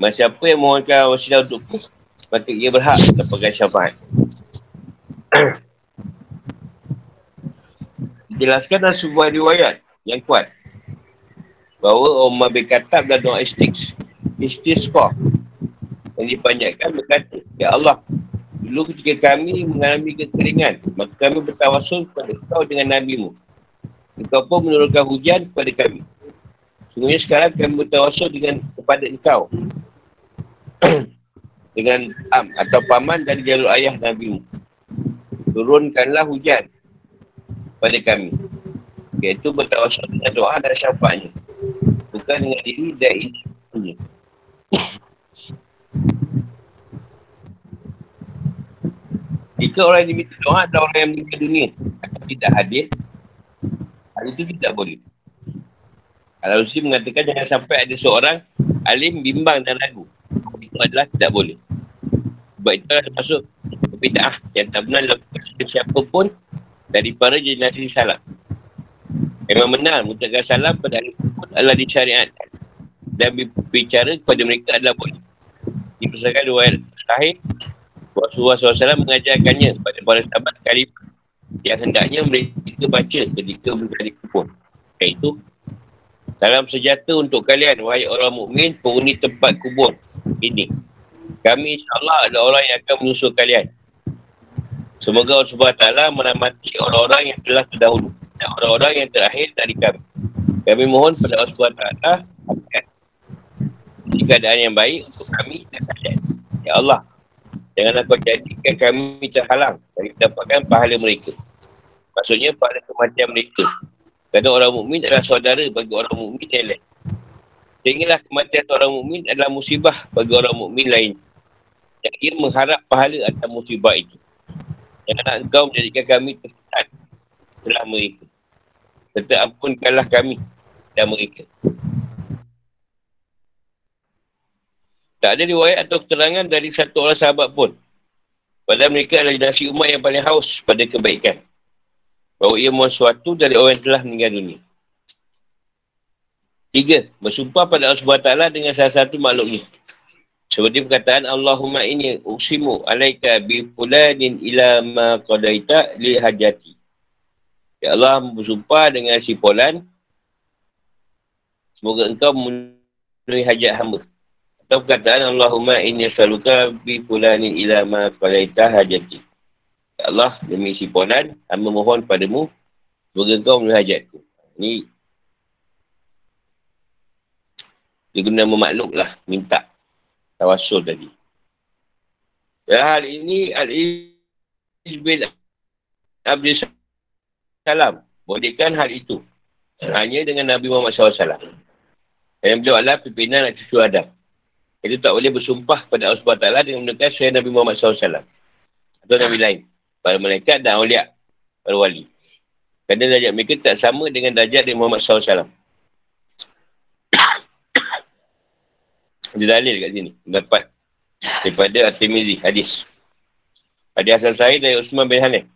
Masa siapa yang mohonkan wasilah untuk ku, maka ia berhak dapatkan syafaat. <coughs> Dijelaskan dalam sebuah riwayat yang kuat bahawa Umar bin Khattab dan doa istis istisqa. Yang dipanjatkan berkata Ya Allah dulu ketika kami mengalami kekeringan maka kami bertawasul kepada kau dengan Nabi-Mu. Engkau pun menurunkan hujan kepada kami. Sungguhnya sekarang kami bertawasul dengan kepada engkau. <clears throat> Dengan am atau paman dari jalur ayah Nabi-Mu. Turunkanlah hujan pada kami. Iaitu bertawasul dengan doa dan syafaatnya bukan dengan diri dan ini. Jika orang yang diminta doa adalah orang yang meninggal dunia atau tidak hadir, hal itu tidak boleh. Kalau Rusi mengatakan jangan sampai ada seorang alim bimbang dan ragu. Itu adalah tidak boleh. Sebab itu adalah termasuk kebidaah yang tak benar lakukan siapa pun dari para generasi salam. Memang benar mengucapkan salam pada ahli kubur adalah disyariatkan. Dan bicara kepada mereka adalah boleh. Dipersahkan dua ayat sahih. Rasulullah SAW mengajarkannya kepada para sahabat kali yang hendaknya mereka baca ketika berada di kubur. Iaitu, dalam sejata untuk kalian, wahai orang mukmin penghuni tempat kubur ini. Kami insyaAllah adalah orang yang akan menyusul kalian. Semoga Allah SWT meramati orang-orang yang telah terdahulu dan orang-orang yang terakhir dari kami. Kami mohon pada Allah SWT ini keadaan yang baik untuk kami dan kalian. Ya Allah, janganlah kau jadikan kami terhalang dari mendapatkan pahala mereka. Maksudnya pahala kematian mereka. Kerana orang mukmin adalah saudara bagi orang mukmin yang lain. Sehinggalah kematian orang mukmin adalah musibah bagi orang mukmin lain. Yang ia mengharap pahala atas musibah itu. Janganlah engkau menjadikan kami tersesat setelah mereka. Tetap ampunkanlah kami dan mereka. Tak ada riwayat atau keterangan dari satu orang sahabat pun. Padahal mereka adalah generasi umat yang paling haus pada kebaikan. Bahawa ia mohon sesuatu dari orang yang telah meninggal dunia. Tiga, bersumpah pada Allah SWT dengan salah satu makhluk ini. Seperti perkataan Allahumma ini uksimu alaika bi fulanin ila ma qadaita li hajati. Ya Allah bersumpah dengan si Polan. Semoga engkau memenuhi hajat hamba. Atau perkataan Allahumma ini saluka bi fulanin ila ma qadaita hajati. Ya Allah demi si Polan, hamba mohon padamu. Semoga engkau memenuhi hajatku. Ini dia guna memakluk lah, minta tawasul tadi. Dan hal ini Al-Iz bin Abdul Salam bolehkan hal itu hanya dengan Nabi Muhammad SAW. Yang beliau adalah pimpinan dan cucu Adam. Itu tak boleh bersumpah pada Allah SWT dengan menggunakan saya Nabi Muhammad SAW. Atau Nabi lain. Para malaikat dan awliya. Para wali. Kerana darjat mereka tak sama dengan darjat Nabi Muhammad SAW. <coughs> Ada dalil kat sini. Dapat. Daripada At-Timizi. Hadis. Hadis asal saya dari Usman bin Hanif.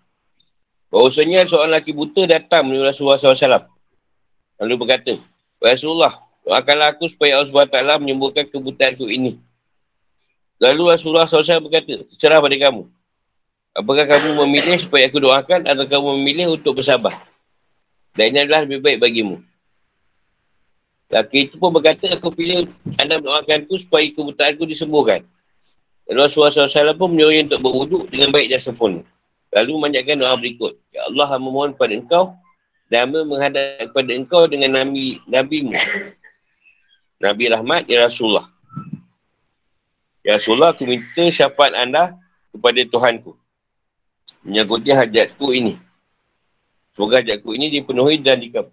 Bahawasanya seorang lelaki buta datang menuju Rasulullah SAW. Lalu berkata, Rasulullah, doakanlah aku supaya Allah SWT menyembuhkan kebutaanku ini. Lalu Rasulullah SAW berkata, terserah pada kamu. Apakah kamu memilih supaya aku doakan atau kamu memilih untuk bersabar? Dan ini adalah lebih baik bagimu. Laki itu pun berkata, aku pilih anda mendoakan aku supaya kebutaanku disembuhkan. Lalu Rasulullah SAW pun menyuruh untuk berwuduk dengan baik dan sempurna. Lalu memanjatkan doa berikut. Ya Allah, memohon kepada engkau dan menghadap kepada engkau dengan Nabi, Nabi-Mu. Nabi Rahmat, Ya Rasulullah. Ya Rasulullah, aku minta syafaat anda kepada Tuhanku menyakuti hajatku ini. Semoga hajatku ini dipenuhi dan, dikab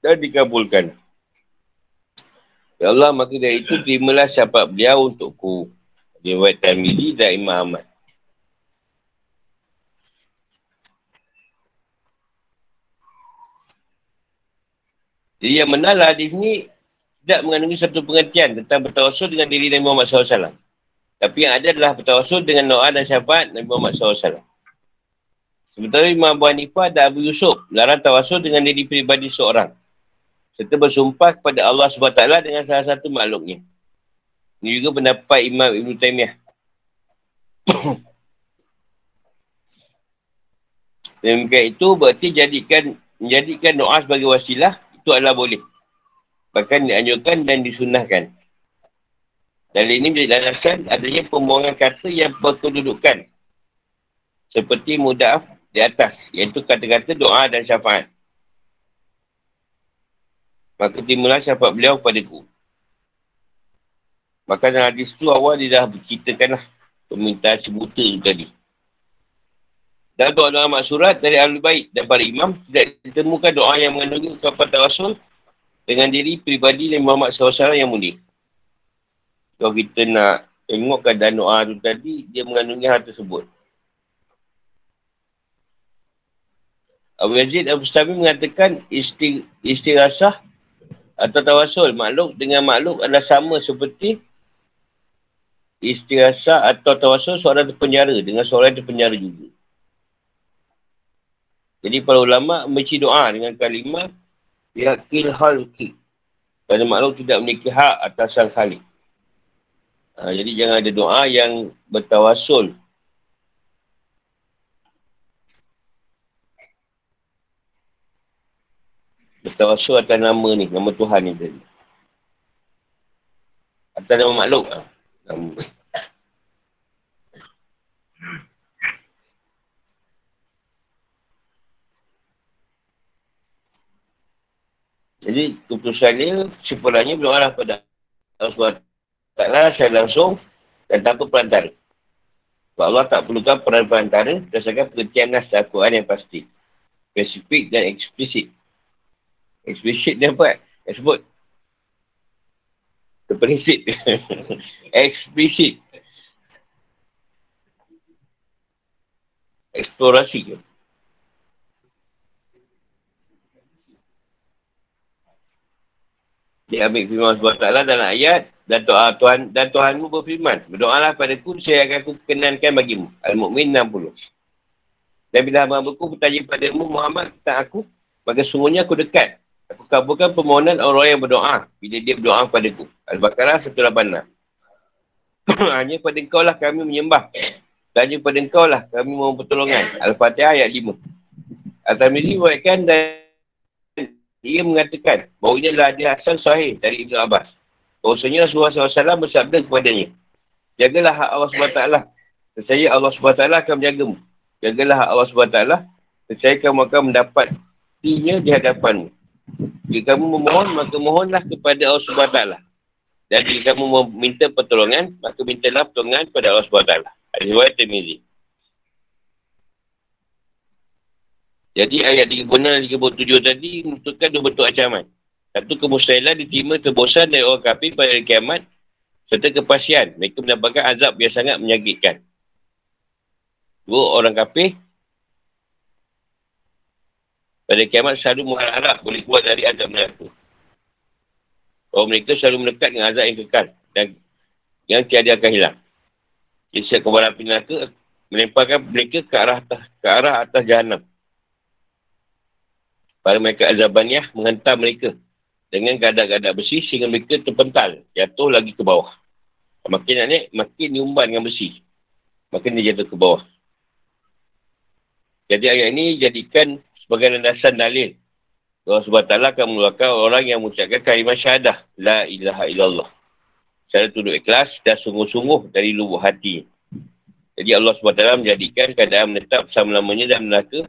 dan dikabulkan. Ya Allah, maka dari itu terimalah syafaat beliau untukku. Riwayat Tamidi dan Imam Ahmad. Jadi yang menalah di sini tidak mengandungi satu pengertian tentang bertawasul dengan diri Nabi Muhammad SAW. Tapi yang ada adalah bertawasul dengan doa dan syafaat Nabi Muhammad SAW. Sementara Imam Abu Hanifah dan Abu Yusuf larang tawasul dengan diri pribadi seorang. Serta bersumpah kepada Allah SWT dengan salah satu makhluknya. Ini juga pendapat Imam Ibn Taymiyah. <coughs> Demikian itu berarti jadikan menjadikan doa sebagai wasilah itu adalah boleh. Bahkan dianjurkan dan disunahkan. Dalil ini menjadi alasan adanya pembuangan kata yang berkedudukan. Seperti mudah di atas. Iaitu kata-kata doa dan syafaat. Maka timbullah syafaat beliau kepada ku. Maka dalam hadis tu awal dia dah berceritakan lah permintaan sebuta tadi. Dan doa-doa maksurat dari ahli baik dan para imam tidak ditemukan doa yang mengandungi ungkapan tawasul dengan diri pribadi Nabi Muhammad SAW yang mulia. Kalau kita nak tengok keadaan doa tu tadi, dia mengandungi hal tersebut. Abu Yazid Abu Stami mengatakan isti, istirasah atau tawasul makhluk dengan makhluk adalah sama seperti istirasah atau tawasul seorang terpenjara dengan seorang terpenjara juga. Jadi para ulama membaca doa dengan kalimah yakil halki. Kerana makhluk tidak memiliki hak atas sang khalik. Ha, jadi jangan ada doa yang bertawasul bertawasul atas nama ni, nama Tuhan ni tadi. Atas nama makhluk lah. Nama. Jadi keputusan dia sepulangnya berdoa pada Allah SWT taklah saya langsung dan tanpa perantara. Sebab Allah tak perlukan peran perantara berdasarkan pengertian nas Al-Quran yang pasti. Spesifik dan eksplisit. Explicit dia apa? Yang sebut. Terperisit. <laughs> Explicit. Eksplorasi. Dia ambil firman Allah SWT dalam ayat dan doa Tuhan dan Tuhanmu berfirman berdoalah padaku saya akan aku kenankan bagimu Al-Mu'min 60 dan bila hamba-hambaku bertanya padamu Muhammad tentang aku maka sungguhnya aku dekat Aku kabulkan permohonan orang yang berdoa bila dia berdoa <clears throat> kepada aku. Al-Baqarah 186. Hanya pada engkau lah kami menyembah. Dan hanya pada engkau lah kami mohon pertolongan. Al-Fatihah ayat 5. Al-Tamiri buatkan dan dia mengatakan bahawa ini adalah dia asal sahih dari Ibn Abbas. Bahawasanya Rasulullah SAW bersabda kepadanya. Jagalah hak Allah SWT. Percaya Allah SWT akan menjagamu. Jagalah hak Allah SWT. Percaya kamu akan mendapat tinya di hadapanmu. Jika kamu memohon, maka mohonlah kepada Allah SWT. Dan jika kamu meminta pertolongan, maka mintalah pertolongan kepada Allah SWT. Al-Hiwayat Tirmizi. Jadi ayat 36 dan 37 tadi menentukan dua bentuk ancaman. Satu kemustahilan diterima terbosan dari orang kafir pada hari kiamat serta kepastian mereka mendapatkan azab yang sangat menyakitkan. Dua orang kafir pada kiamat selalu mengharap boleh keluar dari azab neraka. Orang mereka selalu mendekat dengan azab yang kekal. Dan yang tiada akan hilang. Kisah kebaran api neraka melemparkan mereka ke arah atas, ke arah atas jahanam. Para mereka azabaniah menghantar mereka dengan gadak-gadak besi sehingga mereka terpental, jatuh lagi ke bawah. Makin naik, makin diumban dengan besi. Makin dia jatuh ke bawah. Jadi ayat ini jadikan sebagai landasan dalil. Allah SWT akan mengeluarkan orang yang mengucapkan kalimah syahadah. La ilaha illallah. Secara tunduk ikhlas dan sungguh-sungguh dari lubuk hati. Jadi Allah SWT menjadikan keadaan menetap selama-lamanya dan neraka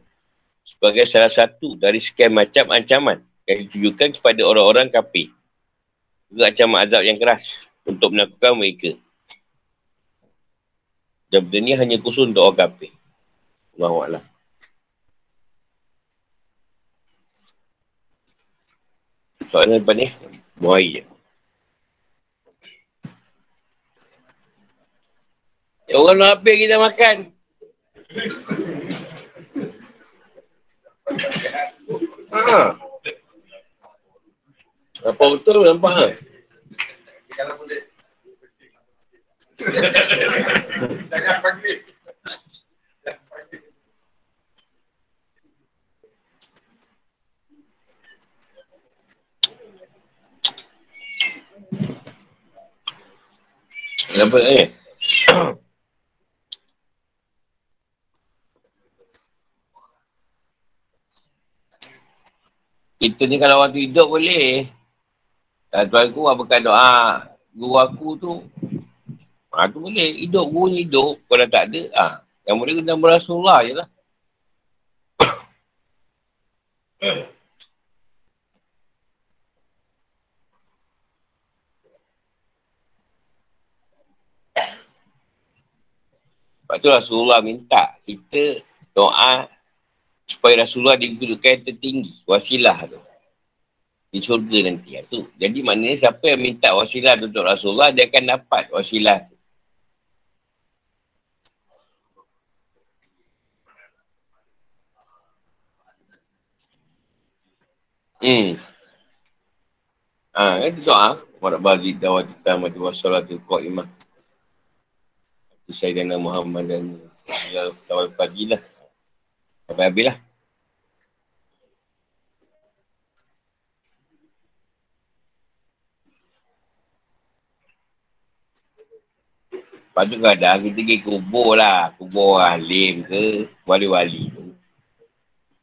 sebagai salah satu dari sekian macam ancaman yang ditujukan kepada orang-orang kafir. Juga ancaman azab yang keras untuk melakukan mereka. Dan benda ni hanya khusus untuk orang kafir. Allah Allah. Soalan depan ni, buai je. Ya orang nak habis kita makan. Ha. Apa betul nampak ha? Jangan panggil. Kenapa ni? Eh? Kita ni kalau waktu hidup boleh. Dan tuan aku apakah doa guru aku tu. Ha, tu boleh. Hidup guru ni hidup. Kalau tak ada, ha. yang boleh kena berasulullah je lah. Sebab tu Rasulullah minta kita doa supaya Rasulullah digunakan tertinggi, wasilah tu. Di syurga nanti. Ya, tu. Jadi maknanya siapa yang minta wasilah untuk Rasulullah, dia akan dapat wasilah tu. Hmm. Ah, ha, itu doa. Warak bagi dawat kita mati wassalatul qa'imah. Sayyidina Muhammad dan ya, Tawal pagi lah. Sampai habis lah. Lepas tu kadang kita pergi kubur lah. Kubur alim ke, wali-wali tu.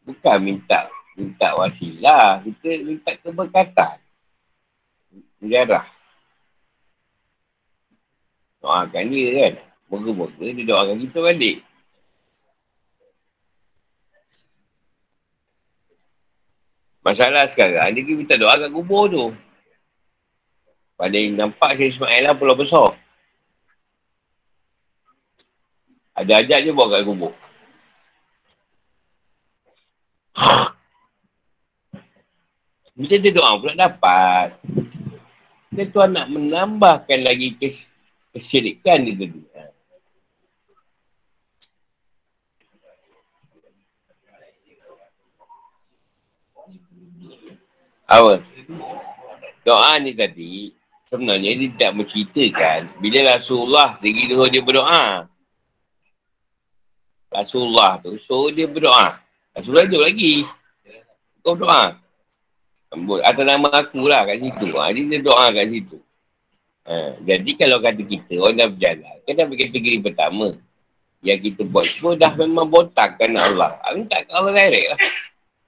Bukan minta minta wasilah. Kita minta keberkatan. Menjarah. Doakan dia kan. Moga-moga dia doakan kita balik. Masalah sekarang, dia minta doa kat kubur tu. Pada yang nampak saya Ismail lah pulau besar. Ada ajak je buat kat kubur. <sighs> Bila dia doa pula dapat. Dia tuan nak menambahkan lagi kes- kesyirikan di dunia. Apa? Doa ni tadi, sebenarnya dia tidak menceritakan bila Rasulullah segi dulu dia berdoa. Rasulullah tu suruh dia berdoa. Rasulullah hidup lagi. Kau doa. Atas nama aku lah kat situ. Ha, dia doa kat situ. Ha, jadi kalau kata kita, orang dah berjalan. Kan dah kategori pertama. Yang kita buat semua dah memang botakkan Allah. Ha, minta kat Allah direct lah.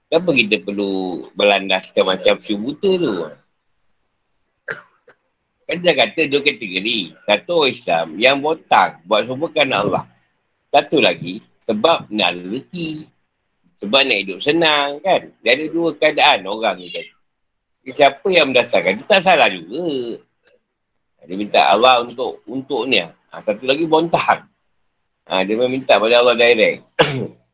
Kenapa kita perlu berlandaskan macam si buta tu? Kan dia kata dua kategori. Satu Islam yang botak buat semua kan Allah. Satu lagi, sebab nak rezeki. Sebab nak hidup senang kan. Dia ada dua keadaan orang ni kan. Siapa yang mendasarkan, itu tak salah juga. Dia minta Allah untuk untuk ni. Ha, satu lagi bontang. Ha, dia minta pada Allah direct. <clears throat>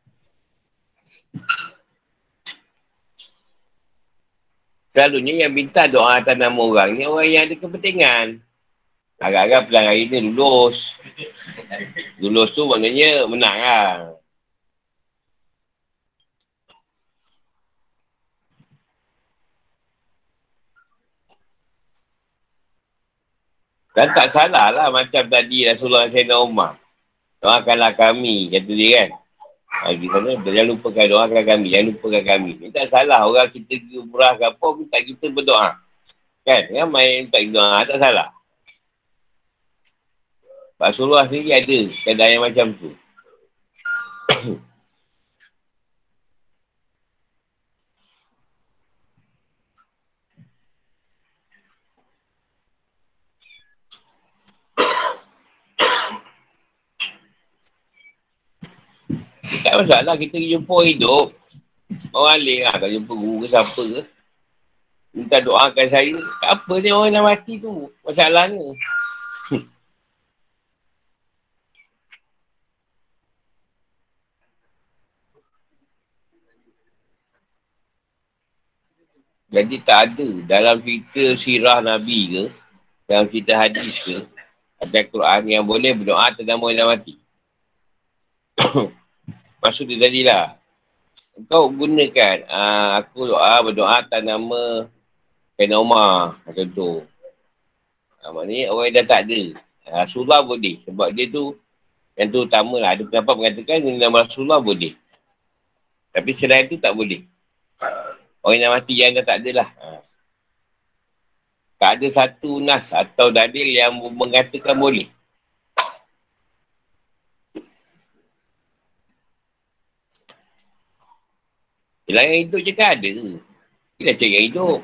Selalunya yang minta doa atas nama orang ni orang yang ada kepentingan. Agak-agak pelang hari ni lulus. Lulus tu maknanya menang lah. Dan tak salah lah macam tadi Rasulullah Sayyidina Umar. Doakanlah kami, kata dia kan. Lagi sana, jangan lupakan doakan kami, jangan lupakan kami. Ini tak salah orang kita murah ke apa, minta kita berdoa. Kan? Yang main tak doa, tak salah. Rasulullah sendiri ada keadaan yang macam tu. <coughs> tak masalah kita jumpa hidup. Orang lain lah kalau jumpa guru ke siapa ke. Minta doakan saya. Tak apa dia orang dah mati tu. Masalahnya. <laughs> Jadi tak ada dalam cerita sirah Nabi ke, dalam cerita hadis ke, ada Quran yang boleh berdoa tentang orang yang mati. <coughs> Maksud dia tadi lah. Kau gunakan, uh, aku doa berdoa atas nama Kena Umar, macam tu. Uh, maknanya orang yang dah tak ada. Rasulullah boleh. Sebab dia tu, yang tu utama lah. Ada pendapat mengatakan nama Rasulullah boleh. Tapi selain tu tak boleh. Orang yang mati yang dah tak ada lah. Uh. Tak ada satu nas atau dalil yang mengatakan boleh. Yelah yang hidup je kan ada. Kita cari yang hidup.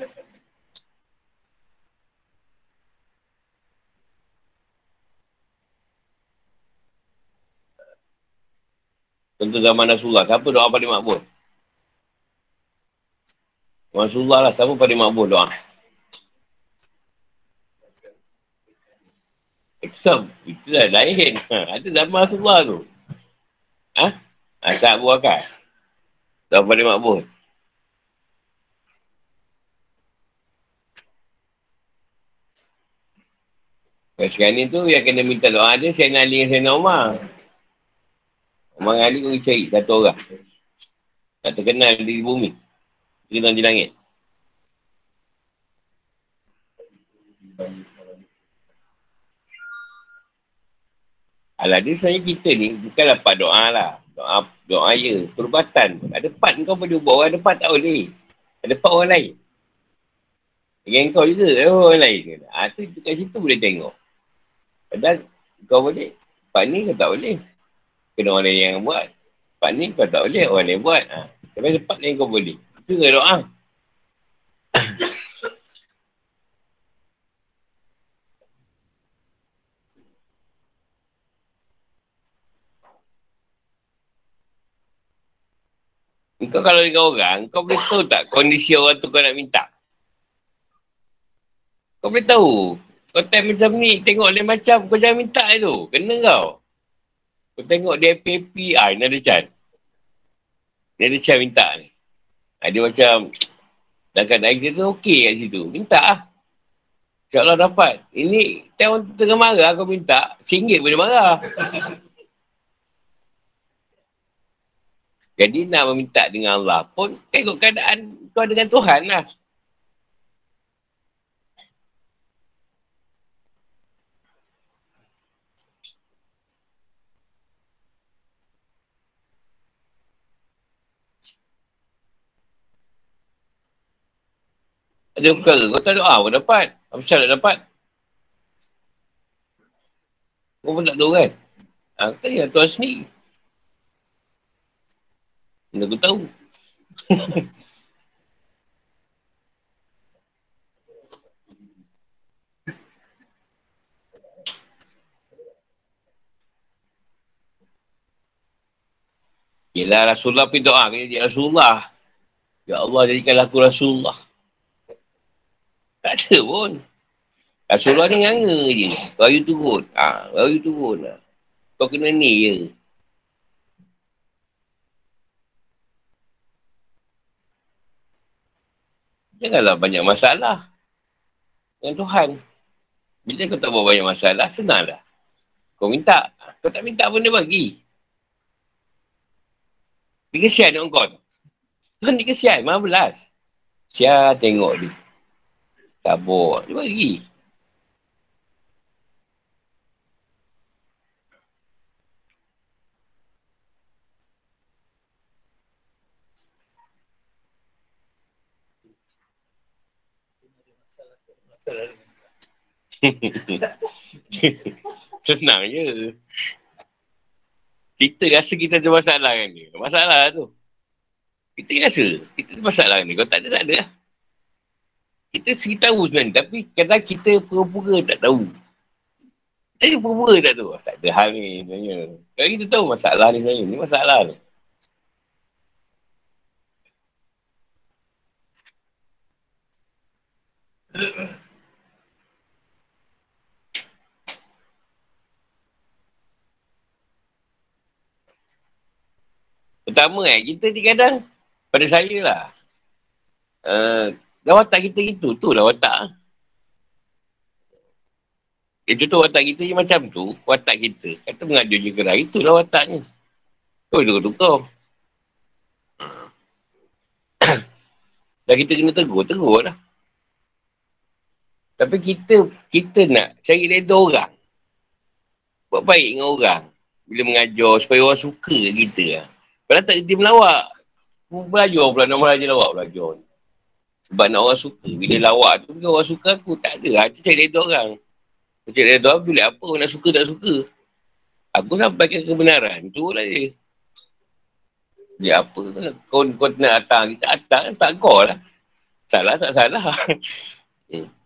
Contoh zaman Rasulullah. Siapa doa paling makbul? Rasulullah lah. Siapa paling makbul doa? Eksam. Itu dah lain. Ha, ada zaman Rasulullah tu. Ha? Asal Abu Bakar. Doa paling makbul. Kalau sekarang ni tu yang kena minta doa dia Sayyidina Ali dengan Sayyidina Umar. Umar Ali kau cari satu orang. Tak terkenal di bumi. Terkenal di langit. Alah dia sebenarnya kita ni bukan dapat doa lah. Doa, doa ya. Perubatan. Ada part kau boleh buat orang, ada part tak boleh. Ada part orang lain. Dengan kau juga, ada orang lain. Ha, tu kat situ boleh tengok. Padahal kau boleh. Part ni kau tak boleh. Kena orang lain yang buat. Part ni kau tak boleh, orang lain buat. Ha. Tapi ada part lain kau boleh. Itu ke doa. Kau kalau dengan orang, kau boleh tahu tak kondisi orang tu kau nak minta? Kau boleh tahu. Kau time macam ni, tengok lain macam, kau jangan minta tu. Kena kau. Kau tengok dia PPI, ah, ni ada Chan. Ni ada Chan minta ni. Ha, dia macam, dah keadaan dia tu okey kat situ. Minta lah. InsyaAllah dapat. Ini, time tengah marah kau minta, singgit boleh marah. Jadi nak meminta dengan Allah pun tengok keadaan kau dengan Tuhan lah. Ada perkara, kau tak doa pun dapat. Apa syarat dapat? Kau pun tak tahu kan? Ha, tanya Tuhan sendiri. Mana aku tahu. Yelah Rasulullah pergi doa ke dia Rasulullah. Ya Allah jadikanlah aku Rasulullah. Tak ada pun. Rasulullah ni nganga je. Bayu turun. Ha, bayu turun lah. Kau kena ni je. Janganlah banyak masalah dengan Tuhan. Bila kau tak buat banyak masalah, senanglah. Kau minta. Kau tak minta pun dia bagi. Dia kesian dengan kau. Tuhan dia kesian, mana belas. Sial tengok dia. Tabur. Dia bagi. <laughs> Senang je. Kita rasa kita ada masalah kan ni. Masalah tu. Kita rasa kita ada masalah ni. Kalau tak ada, tak ada lah. Kita segi tahu sebenarnya. Tapi kadang kita pura-pura tak tahu. Kita pura-pura tak tahu. Tak ada hal ni sebenarnya. Kalau kita tahu masalah ni sebenarnya. Ni masalah ni. <laughs> Pertama eh, kita ni kadang pada saya lah. Uh, watak kita itu, tu lah watak. Eh, contoh watak kita je macam tu, watak kita. Kata mengadu je kerah, itulah wataknya. Oh, tukar-tukar. <coughs> Dah kita kena tegur, tegur lah. Tapi kita, kita nak cari reda orang. Buat baik dengan orang. Bila mengajar supaya orang suka kita lah. Padahal tak kerti melawak. Belajar pula nak belajar lawak belajar. Sebab nak orang suka. Bila lawak tu, bila orang suka aku, tak ada. Aku cari reda orang. Aku cari reda orang, bila apa orang nak suka, tak suka. Aku sampaikan kebenaran. Itu lah dia. Dia apa kau, kau nak datang, kita datang, tak kau lah. Salah, tak salah. <laughs> hmm.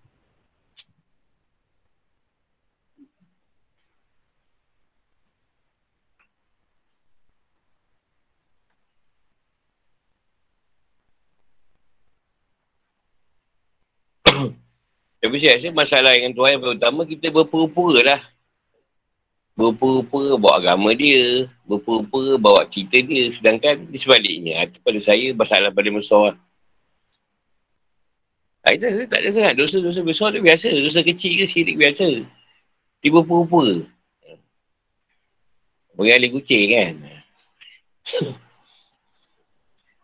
Tapi saya rasa masalah dengan Tuhan yang pertama kita berpura-pura lah. Berpura-pura bawa agama dia. Berpura-pura bawa cerita dia. Sedangkan di sebaliknya. Itu pada saya masalah pada besar. Ha, itu tak ada sangat. Dosa-dosa besar tu biasa. Dosa kecil ke sirik biasa. Dia berpura-pura. Mengalih kucing kan. <laughs>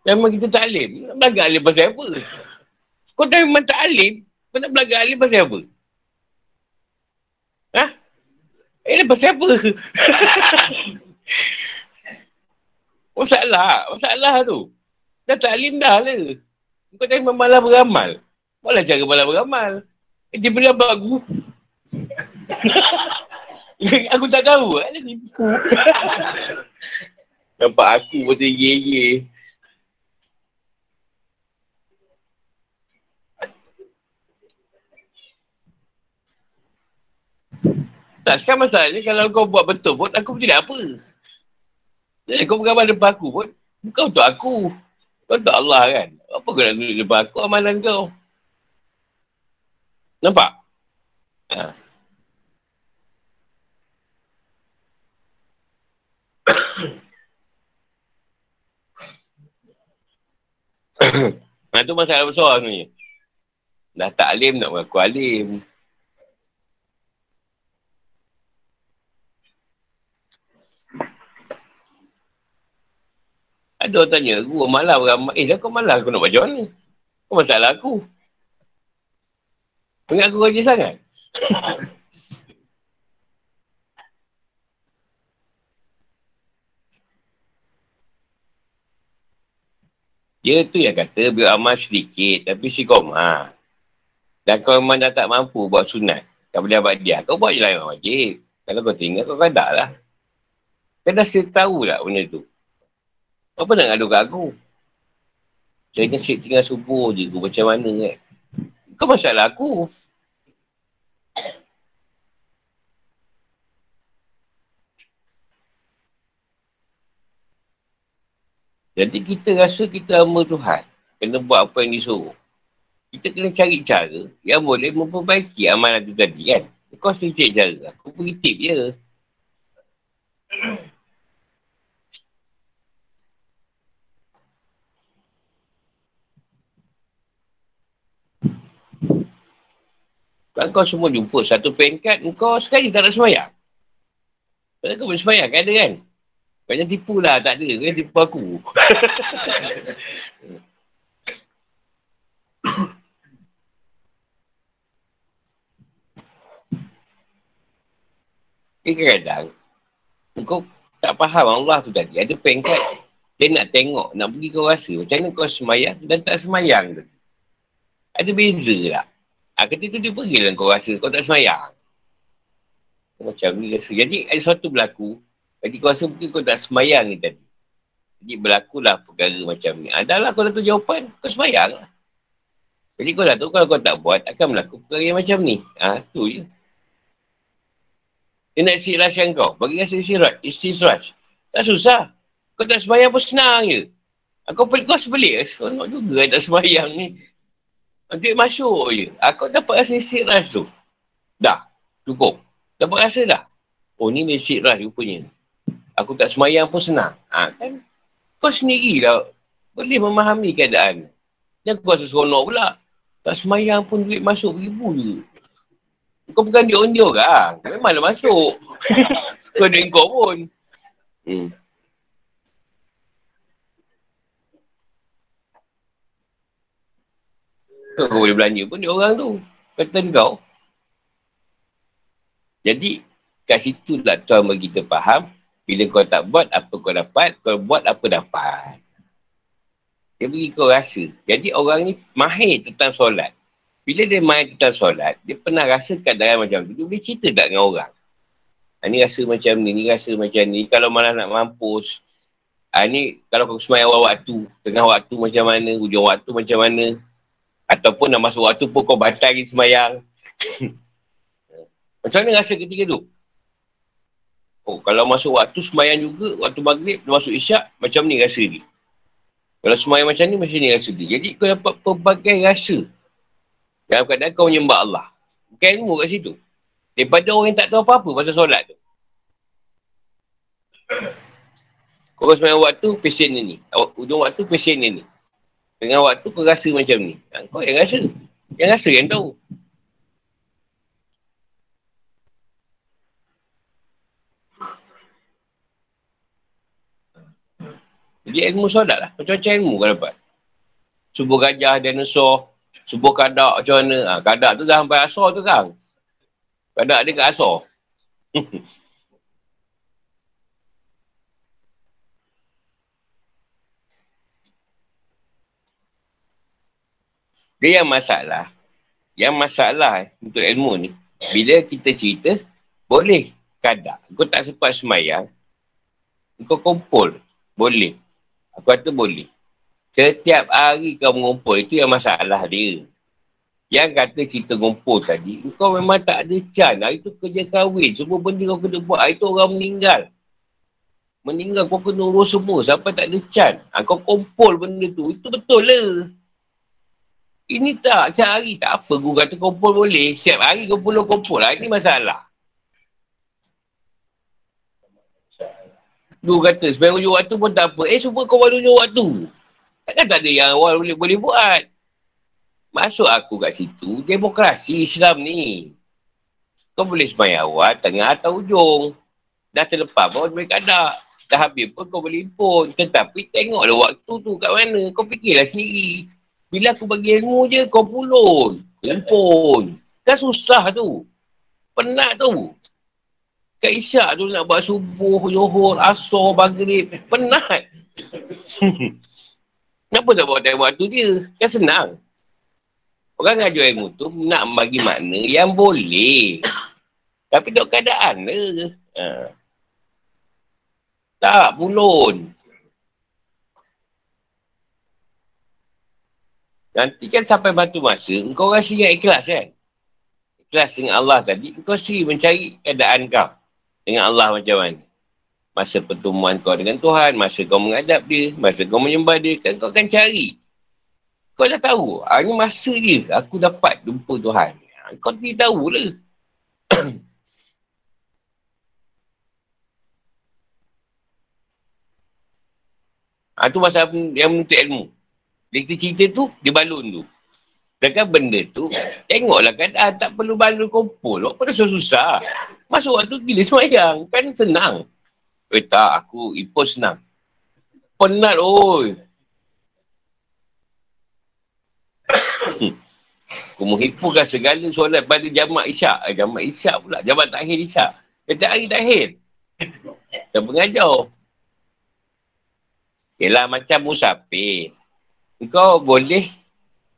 Memang kita tak alim. Nak alim pasal apa? Kau dah memang tak alim. Kau nak belajar alim pasal apa? Ha? Eh, pasal apa? <laughs> masalah. Masalah tu. Dah tak alim dah lah. Kau tak malah beramal. Malah cara malah beramal. Eh, dia beri aku. <laughs> aku tak tahu. Ada <laughs> tipu. Nampak aku pun ye-ye. Tak, sekarang masalahnya kalau kau buat betul pun, aku pun tidak apa. Eh, kau beramal depan aku pun, bukan untuk aku. Kau untuk Allah kan. Apa kau nak tunjuk depan aku amalan kau? Nampak? Ha. Nah, <coughs> tu masalah besar sebenarnya. Dah tak alim nak mengaku alim. Ada orang tanya, guru malah beramal. Eh, dah kau malah aku nak baca mana? Kau masalah aku. Ingat aku rajin sangat? <laughs> Dia tu yang kata biar amal sedikit tapi si koma. Dan kau memang dah tak mampu buat sunat. Tak boleh buat dia. Kau buat je lah yang wajib. Kalau kau tinggal, kau kadang lah. Kau dah tahu lah benda tu. Apa nak ngadu kat aku? Saya kan tinggal subuh je aku macam mana kan. Kau masalah aku. Jadi kita rasa kita hamba Tuhan. Kena buat apa yang disuruh. Kita kena cari cara yang boleh memperbaiki amalan tu tadi kan. Kau cari cara. Aku pergi tip je. Kalau kau semua jumpa satu peringkat, kau sekali tak nak semayang. Kalau kau boleh semayang, kan ada kan? Jangan tipu lah, tak ada. Kau tipu aku. <laughs> Kadang-kadang, kau tak faham Allah tu tadi. Ada peringkat. Dia nak tengok, nak pergi kau rasa. Macam mana kau semayang dan tak semayang tu. Ada beza lah. Ha, ketika tu dia pergi lah kau rasa kau tak semayang. Macam ni rasa. Jadi ada sesuatu berlaku. Jadi kau rasa mungkin kau tak semayang ni tadi. Jadi berlakulah perkara macam ni. Adalah kau dah tahu jawapan, kau semayang lah. Jadi kau dah tahu kalau kau tak buat, akan berlaku perkara yang macam ni. Ha, tu je. Dia nak istirahatkan kau. Bagi rasa istirahat. Istirahat. Tak susah. Kau tak semayang pun senang je. Aku pelik kau sebelik. Seronok juga tak semayang ni. Duit masuk je. Aku dapat rasa istirahat tu. Dah. Cukup. Dapat rasa dah. Oh ni dia istirahat rupanya. Aku tak semayang pun senang. Ha, kan? Kau sendiri lah. Boleh memahami keadaan. Jangan kau rasa seronok pula. Tak semayang pun duit masuk ribu je. Kau bukan duit on dia orang. Memanglah masuk. <laughs> kau duit kau pun. Hmm. Kau boleh belanja pun dia orang tu. Kata kau. Jadi, kat situ lah Tuhan bagi kita faham. Bila kau tak buat, apa kau dapat. Kau buat, apa dapat. Dia bagi kau rasa. Jadi, orang ni mahir tentang solat. Bila dia main tentang solat, dia pernah rasa keadaan macam tu. Dia boleh cerita tak dengan orang. Ha, ni rasa macam ni, ni rasa macam ni. Kalau malah nak mampus. Ha, ni kalau kau semayang awal waktu. Tengah waktu macam mana, hujung waktu macam mana. Ataupun nak masuk waktu pun kau batal lagi semayang. <laughs> Macam mana rasa ketika tu? Oh, kalau masuk waktu semayang juga, waktu maghrib, masuk isyak, macam ni rasa dia. Kalau semayang macam ni, macam ni rasa dia. Jadi kau dapat pelbagai rasa. Dalam keadaan kau menyembah Allah. Bukan ilmu kat situ. Daripada orang yang tak tahu apa-apa pasal solat tu. Kau semayang waktu, pesen ni. Ujung waktu, pesen ni. Dengan waktu kau rasa macam ni. Ha, kau yang rasa. Yang rasa yang tahu. Jadi ilmu solat lah. Macam-macam ilmu kau dapat. Subuh gajah, dinosaur. Subuh kadak macam mana. Ha, kadak tu dah sampai asal tu kan. Kadak dia kat asal. <laughs> Dia yang masalah. Yang masalah untuk ilmu ni. Bila kita cerita, boleh kadang. Kau tak sempat semayang. Kau kumpul. Boleh. Aku kata boleh. Setiap hari kau mengumpul, itu yang masalah dia. Yang kata cerita ngumpul tadi, kau memang tak ada can. Hari tu kerja kahwin. Semua benda kau kena buat. Hari tu orang meninggal. Meninggal kau kena urus semua sampai tak ada can. Ha, kau kumpul benda tu. Itu betul lah. Ini tak, cari tak apa. Guru kata kumpul boleh. Siap hari kumpul kumpul lah. Ini masalah. Guru kata, sebenarnya ujung waktu pun tak apa. Eh, semua kau baru ujung waktu. Takkan tak ada yang awal boleh, boleh buat. Masuk aku kat situ, demokrasi Islam ni. Kau boleh semayang awal, tengah atau ujung. Dah terlepas pun boleh kadak. Dah habis pun kau boleh pun. Tetapi tengoklah waktu tu kat mana. Kau fikirlah sendiri. Bila aku bagi ilmu je, kau pulun. Lempun. Kan susah tu. Penat tu. Kat isyak tu nak buat subuh, yohor, asor, maghrib. Penat. <laughs> Kenapa tak buat time waktu dia? Kan senang. Orang ngajar ilmu tu nak bagi makna yang boleh. Tapi tak keadaan lah. Ha. Tak, pulun. Nanti kan sampai batu masa, kau rasa yang ikhlas kan? Ikhlas dengan Allah tadi, kau sendiri mencari keadaan kau. Dengan Allah macam mana? Masa pertemuan kau dengan Tuhan, masa kau menghadap dia, masa kau menyembah dia, kan kau akan cari. Kau dah tahu, ah, ini masa je aku dapat jumpa Tuhan. Ah, kau tidak tahu lah. ha, <coughs> tu masa yang menuntut ilmu. Dia kita cerita tu, dia balun tu. Sedangkan benda tu, tengoklah kan, ah, tak perlu balun kumpul. Apa dah susah-susah. Masuk waktu gila semayang. Kan senang. Eh tak, aku impos senang. Penat, oi. <coughs> aku menghiburkan segala solat pada jamak isyak. Eh, jamak isyak pula. Jamak takhir isyak. Setiap hari takhir. Tak pengajar. Yelah macam musafir. Kau boleh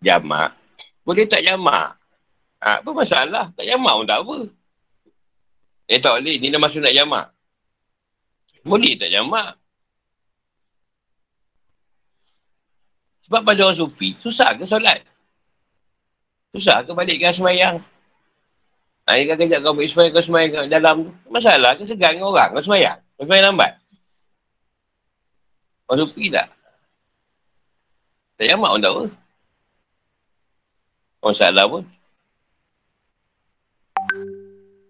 jamak. Boleh tak jamak. Ha, apa masalah? Tak jamak pun tak apa. Eh tak boleh. Ni dah masa nak jamak. Boleh tak jamak? Sebab pada orang sufi, susah ke solat? Susah ke balikkan semayang? Ha, ini kejap kau balik semayang, kau semayang kat dalam tu. Masalah ke segan orang? Kau semayang? Kau semayang lambat? Orang sufi tak? Tak jamak pun tak apa. Orang salah pun.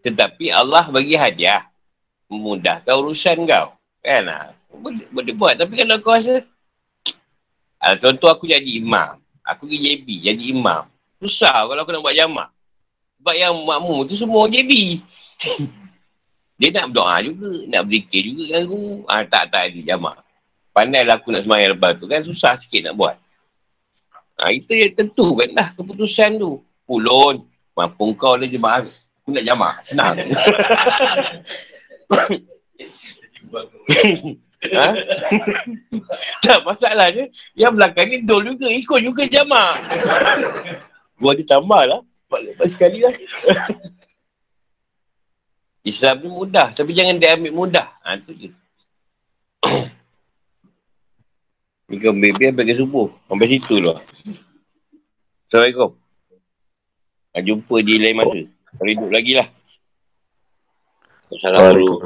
Tetapi Allah bagi hadiah. Memudahkan urusan kau. Kan? Ha? Boleh, boleh buat. Tapi kalau kau rasa... Ha, contoh aku jadi imam. Aku pergi JB jadi imam. Susah kalau aku nak buat jamak. Sebab yang makmum tu semua JB. <laughs> Dia nak berdoa juga. Nak berzikir juga kan aku. Ha, tak, tak ada jamak. Pandailah aku nak semayang lepas tu kan. Susah sikit nak buat. Ha, itu yang tentu kan dah keputusan tu. Pulun. Mampu kau dah jemaah Aku nak jamak. Senang. ha? tak masalahnya. Yang belakang ni dol juga. Ikut juga jamak. Gua ada tambah lah. Lepas sekali lah. Islam ni mudah. Tapi jangan dia ambil mudah. Ha, tu je. Ni baby sampai ke subuh. Sampai situ lah. Assalamualaikum. Ha, jumpa di lain masa. Kalau hidup lagi lah. Assalamualaikum.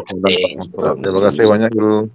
Terima kasih banyak, Guru.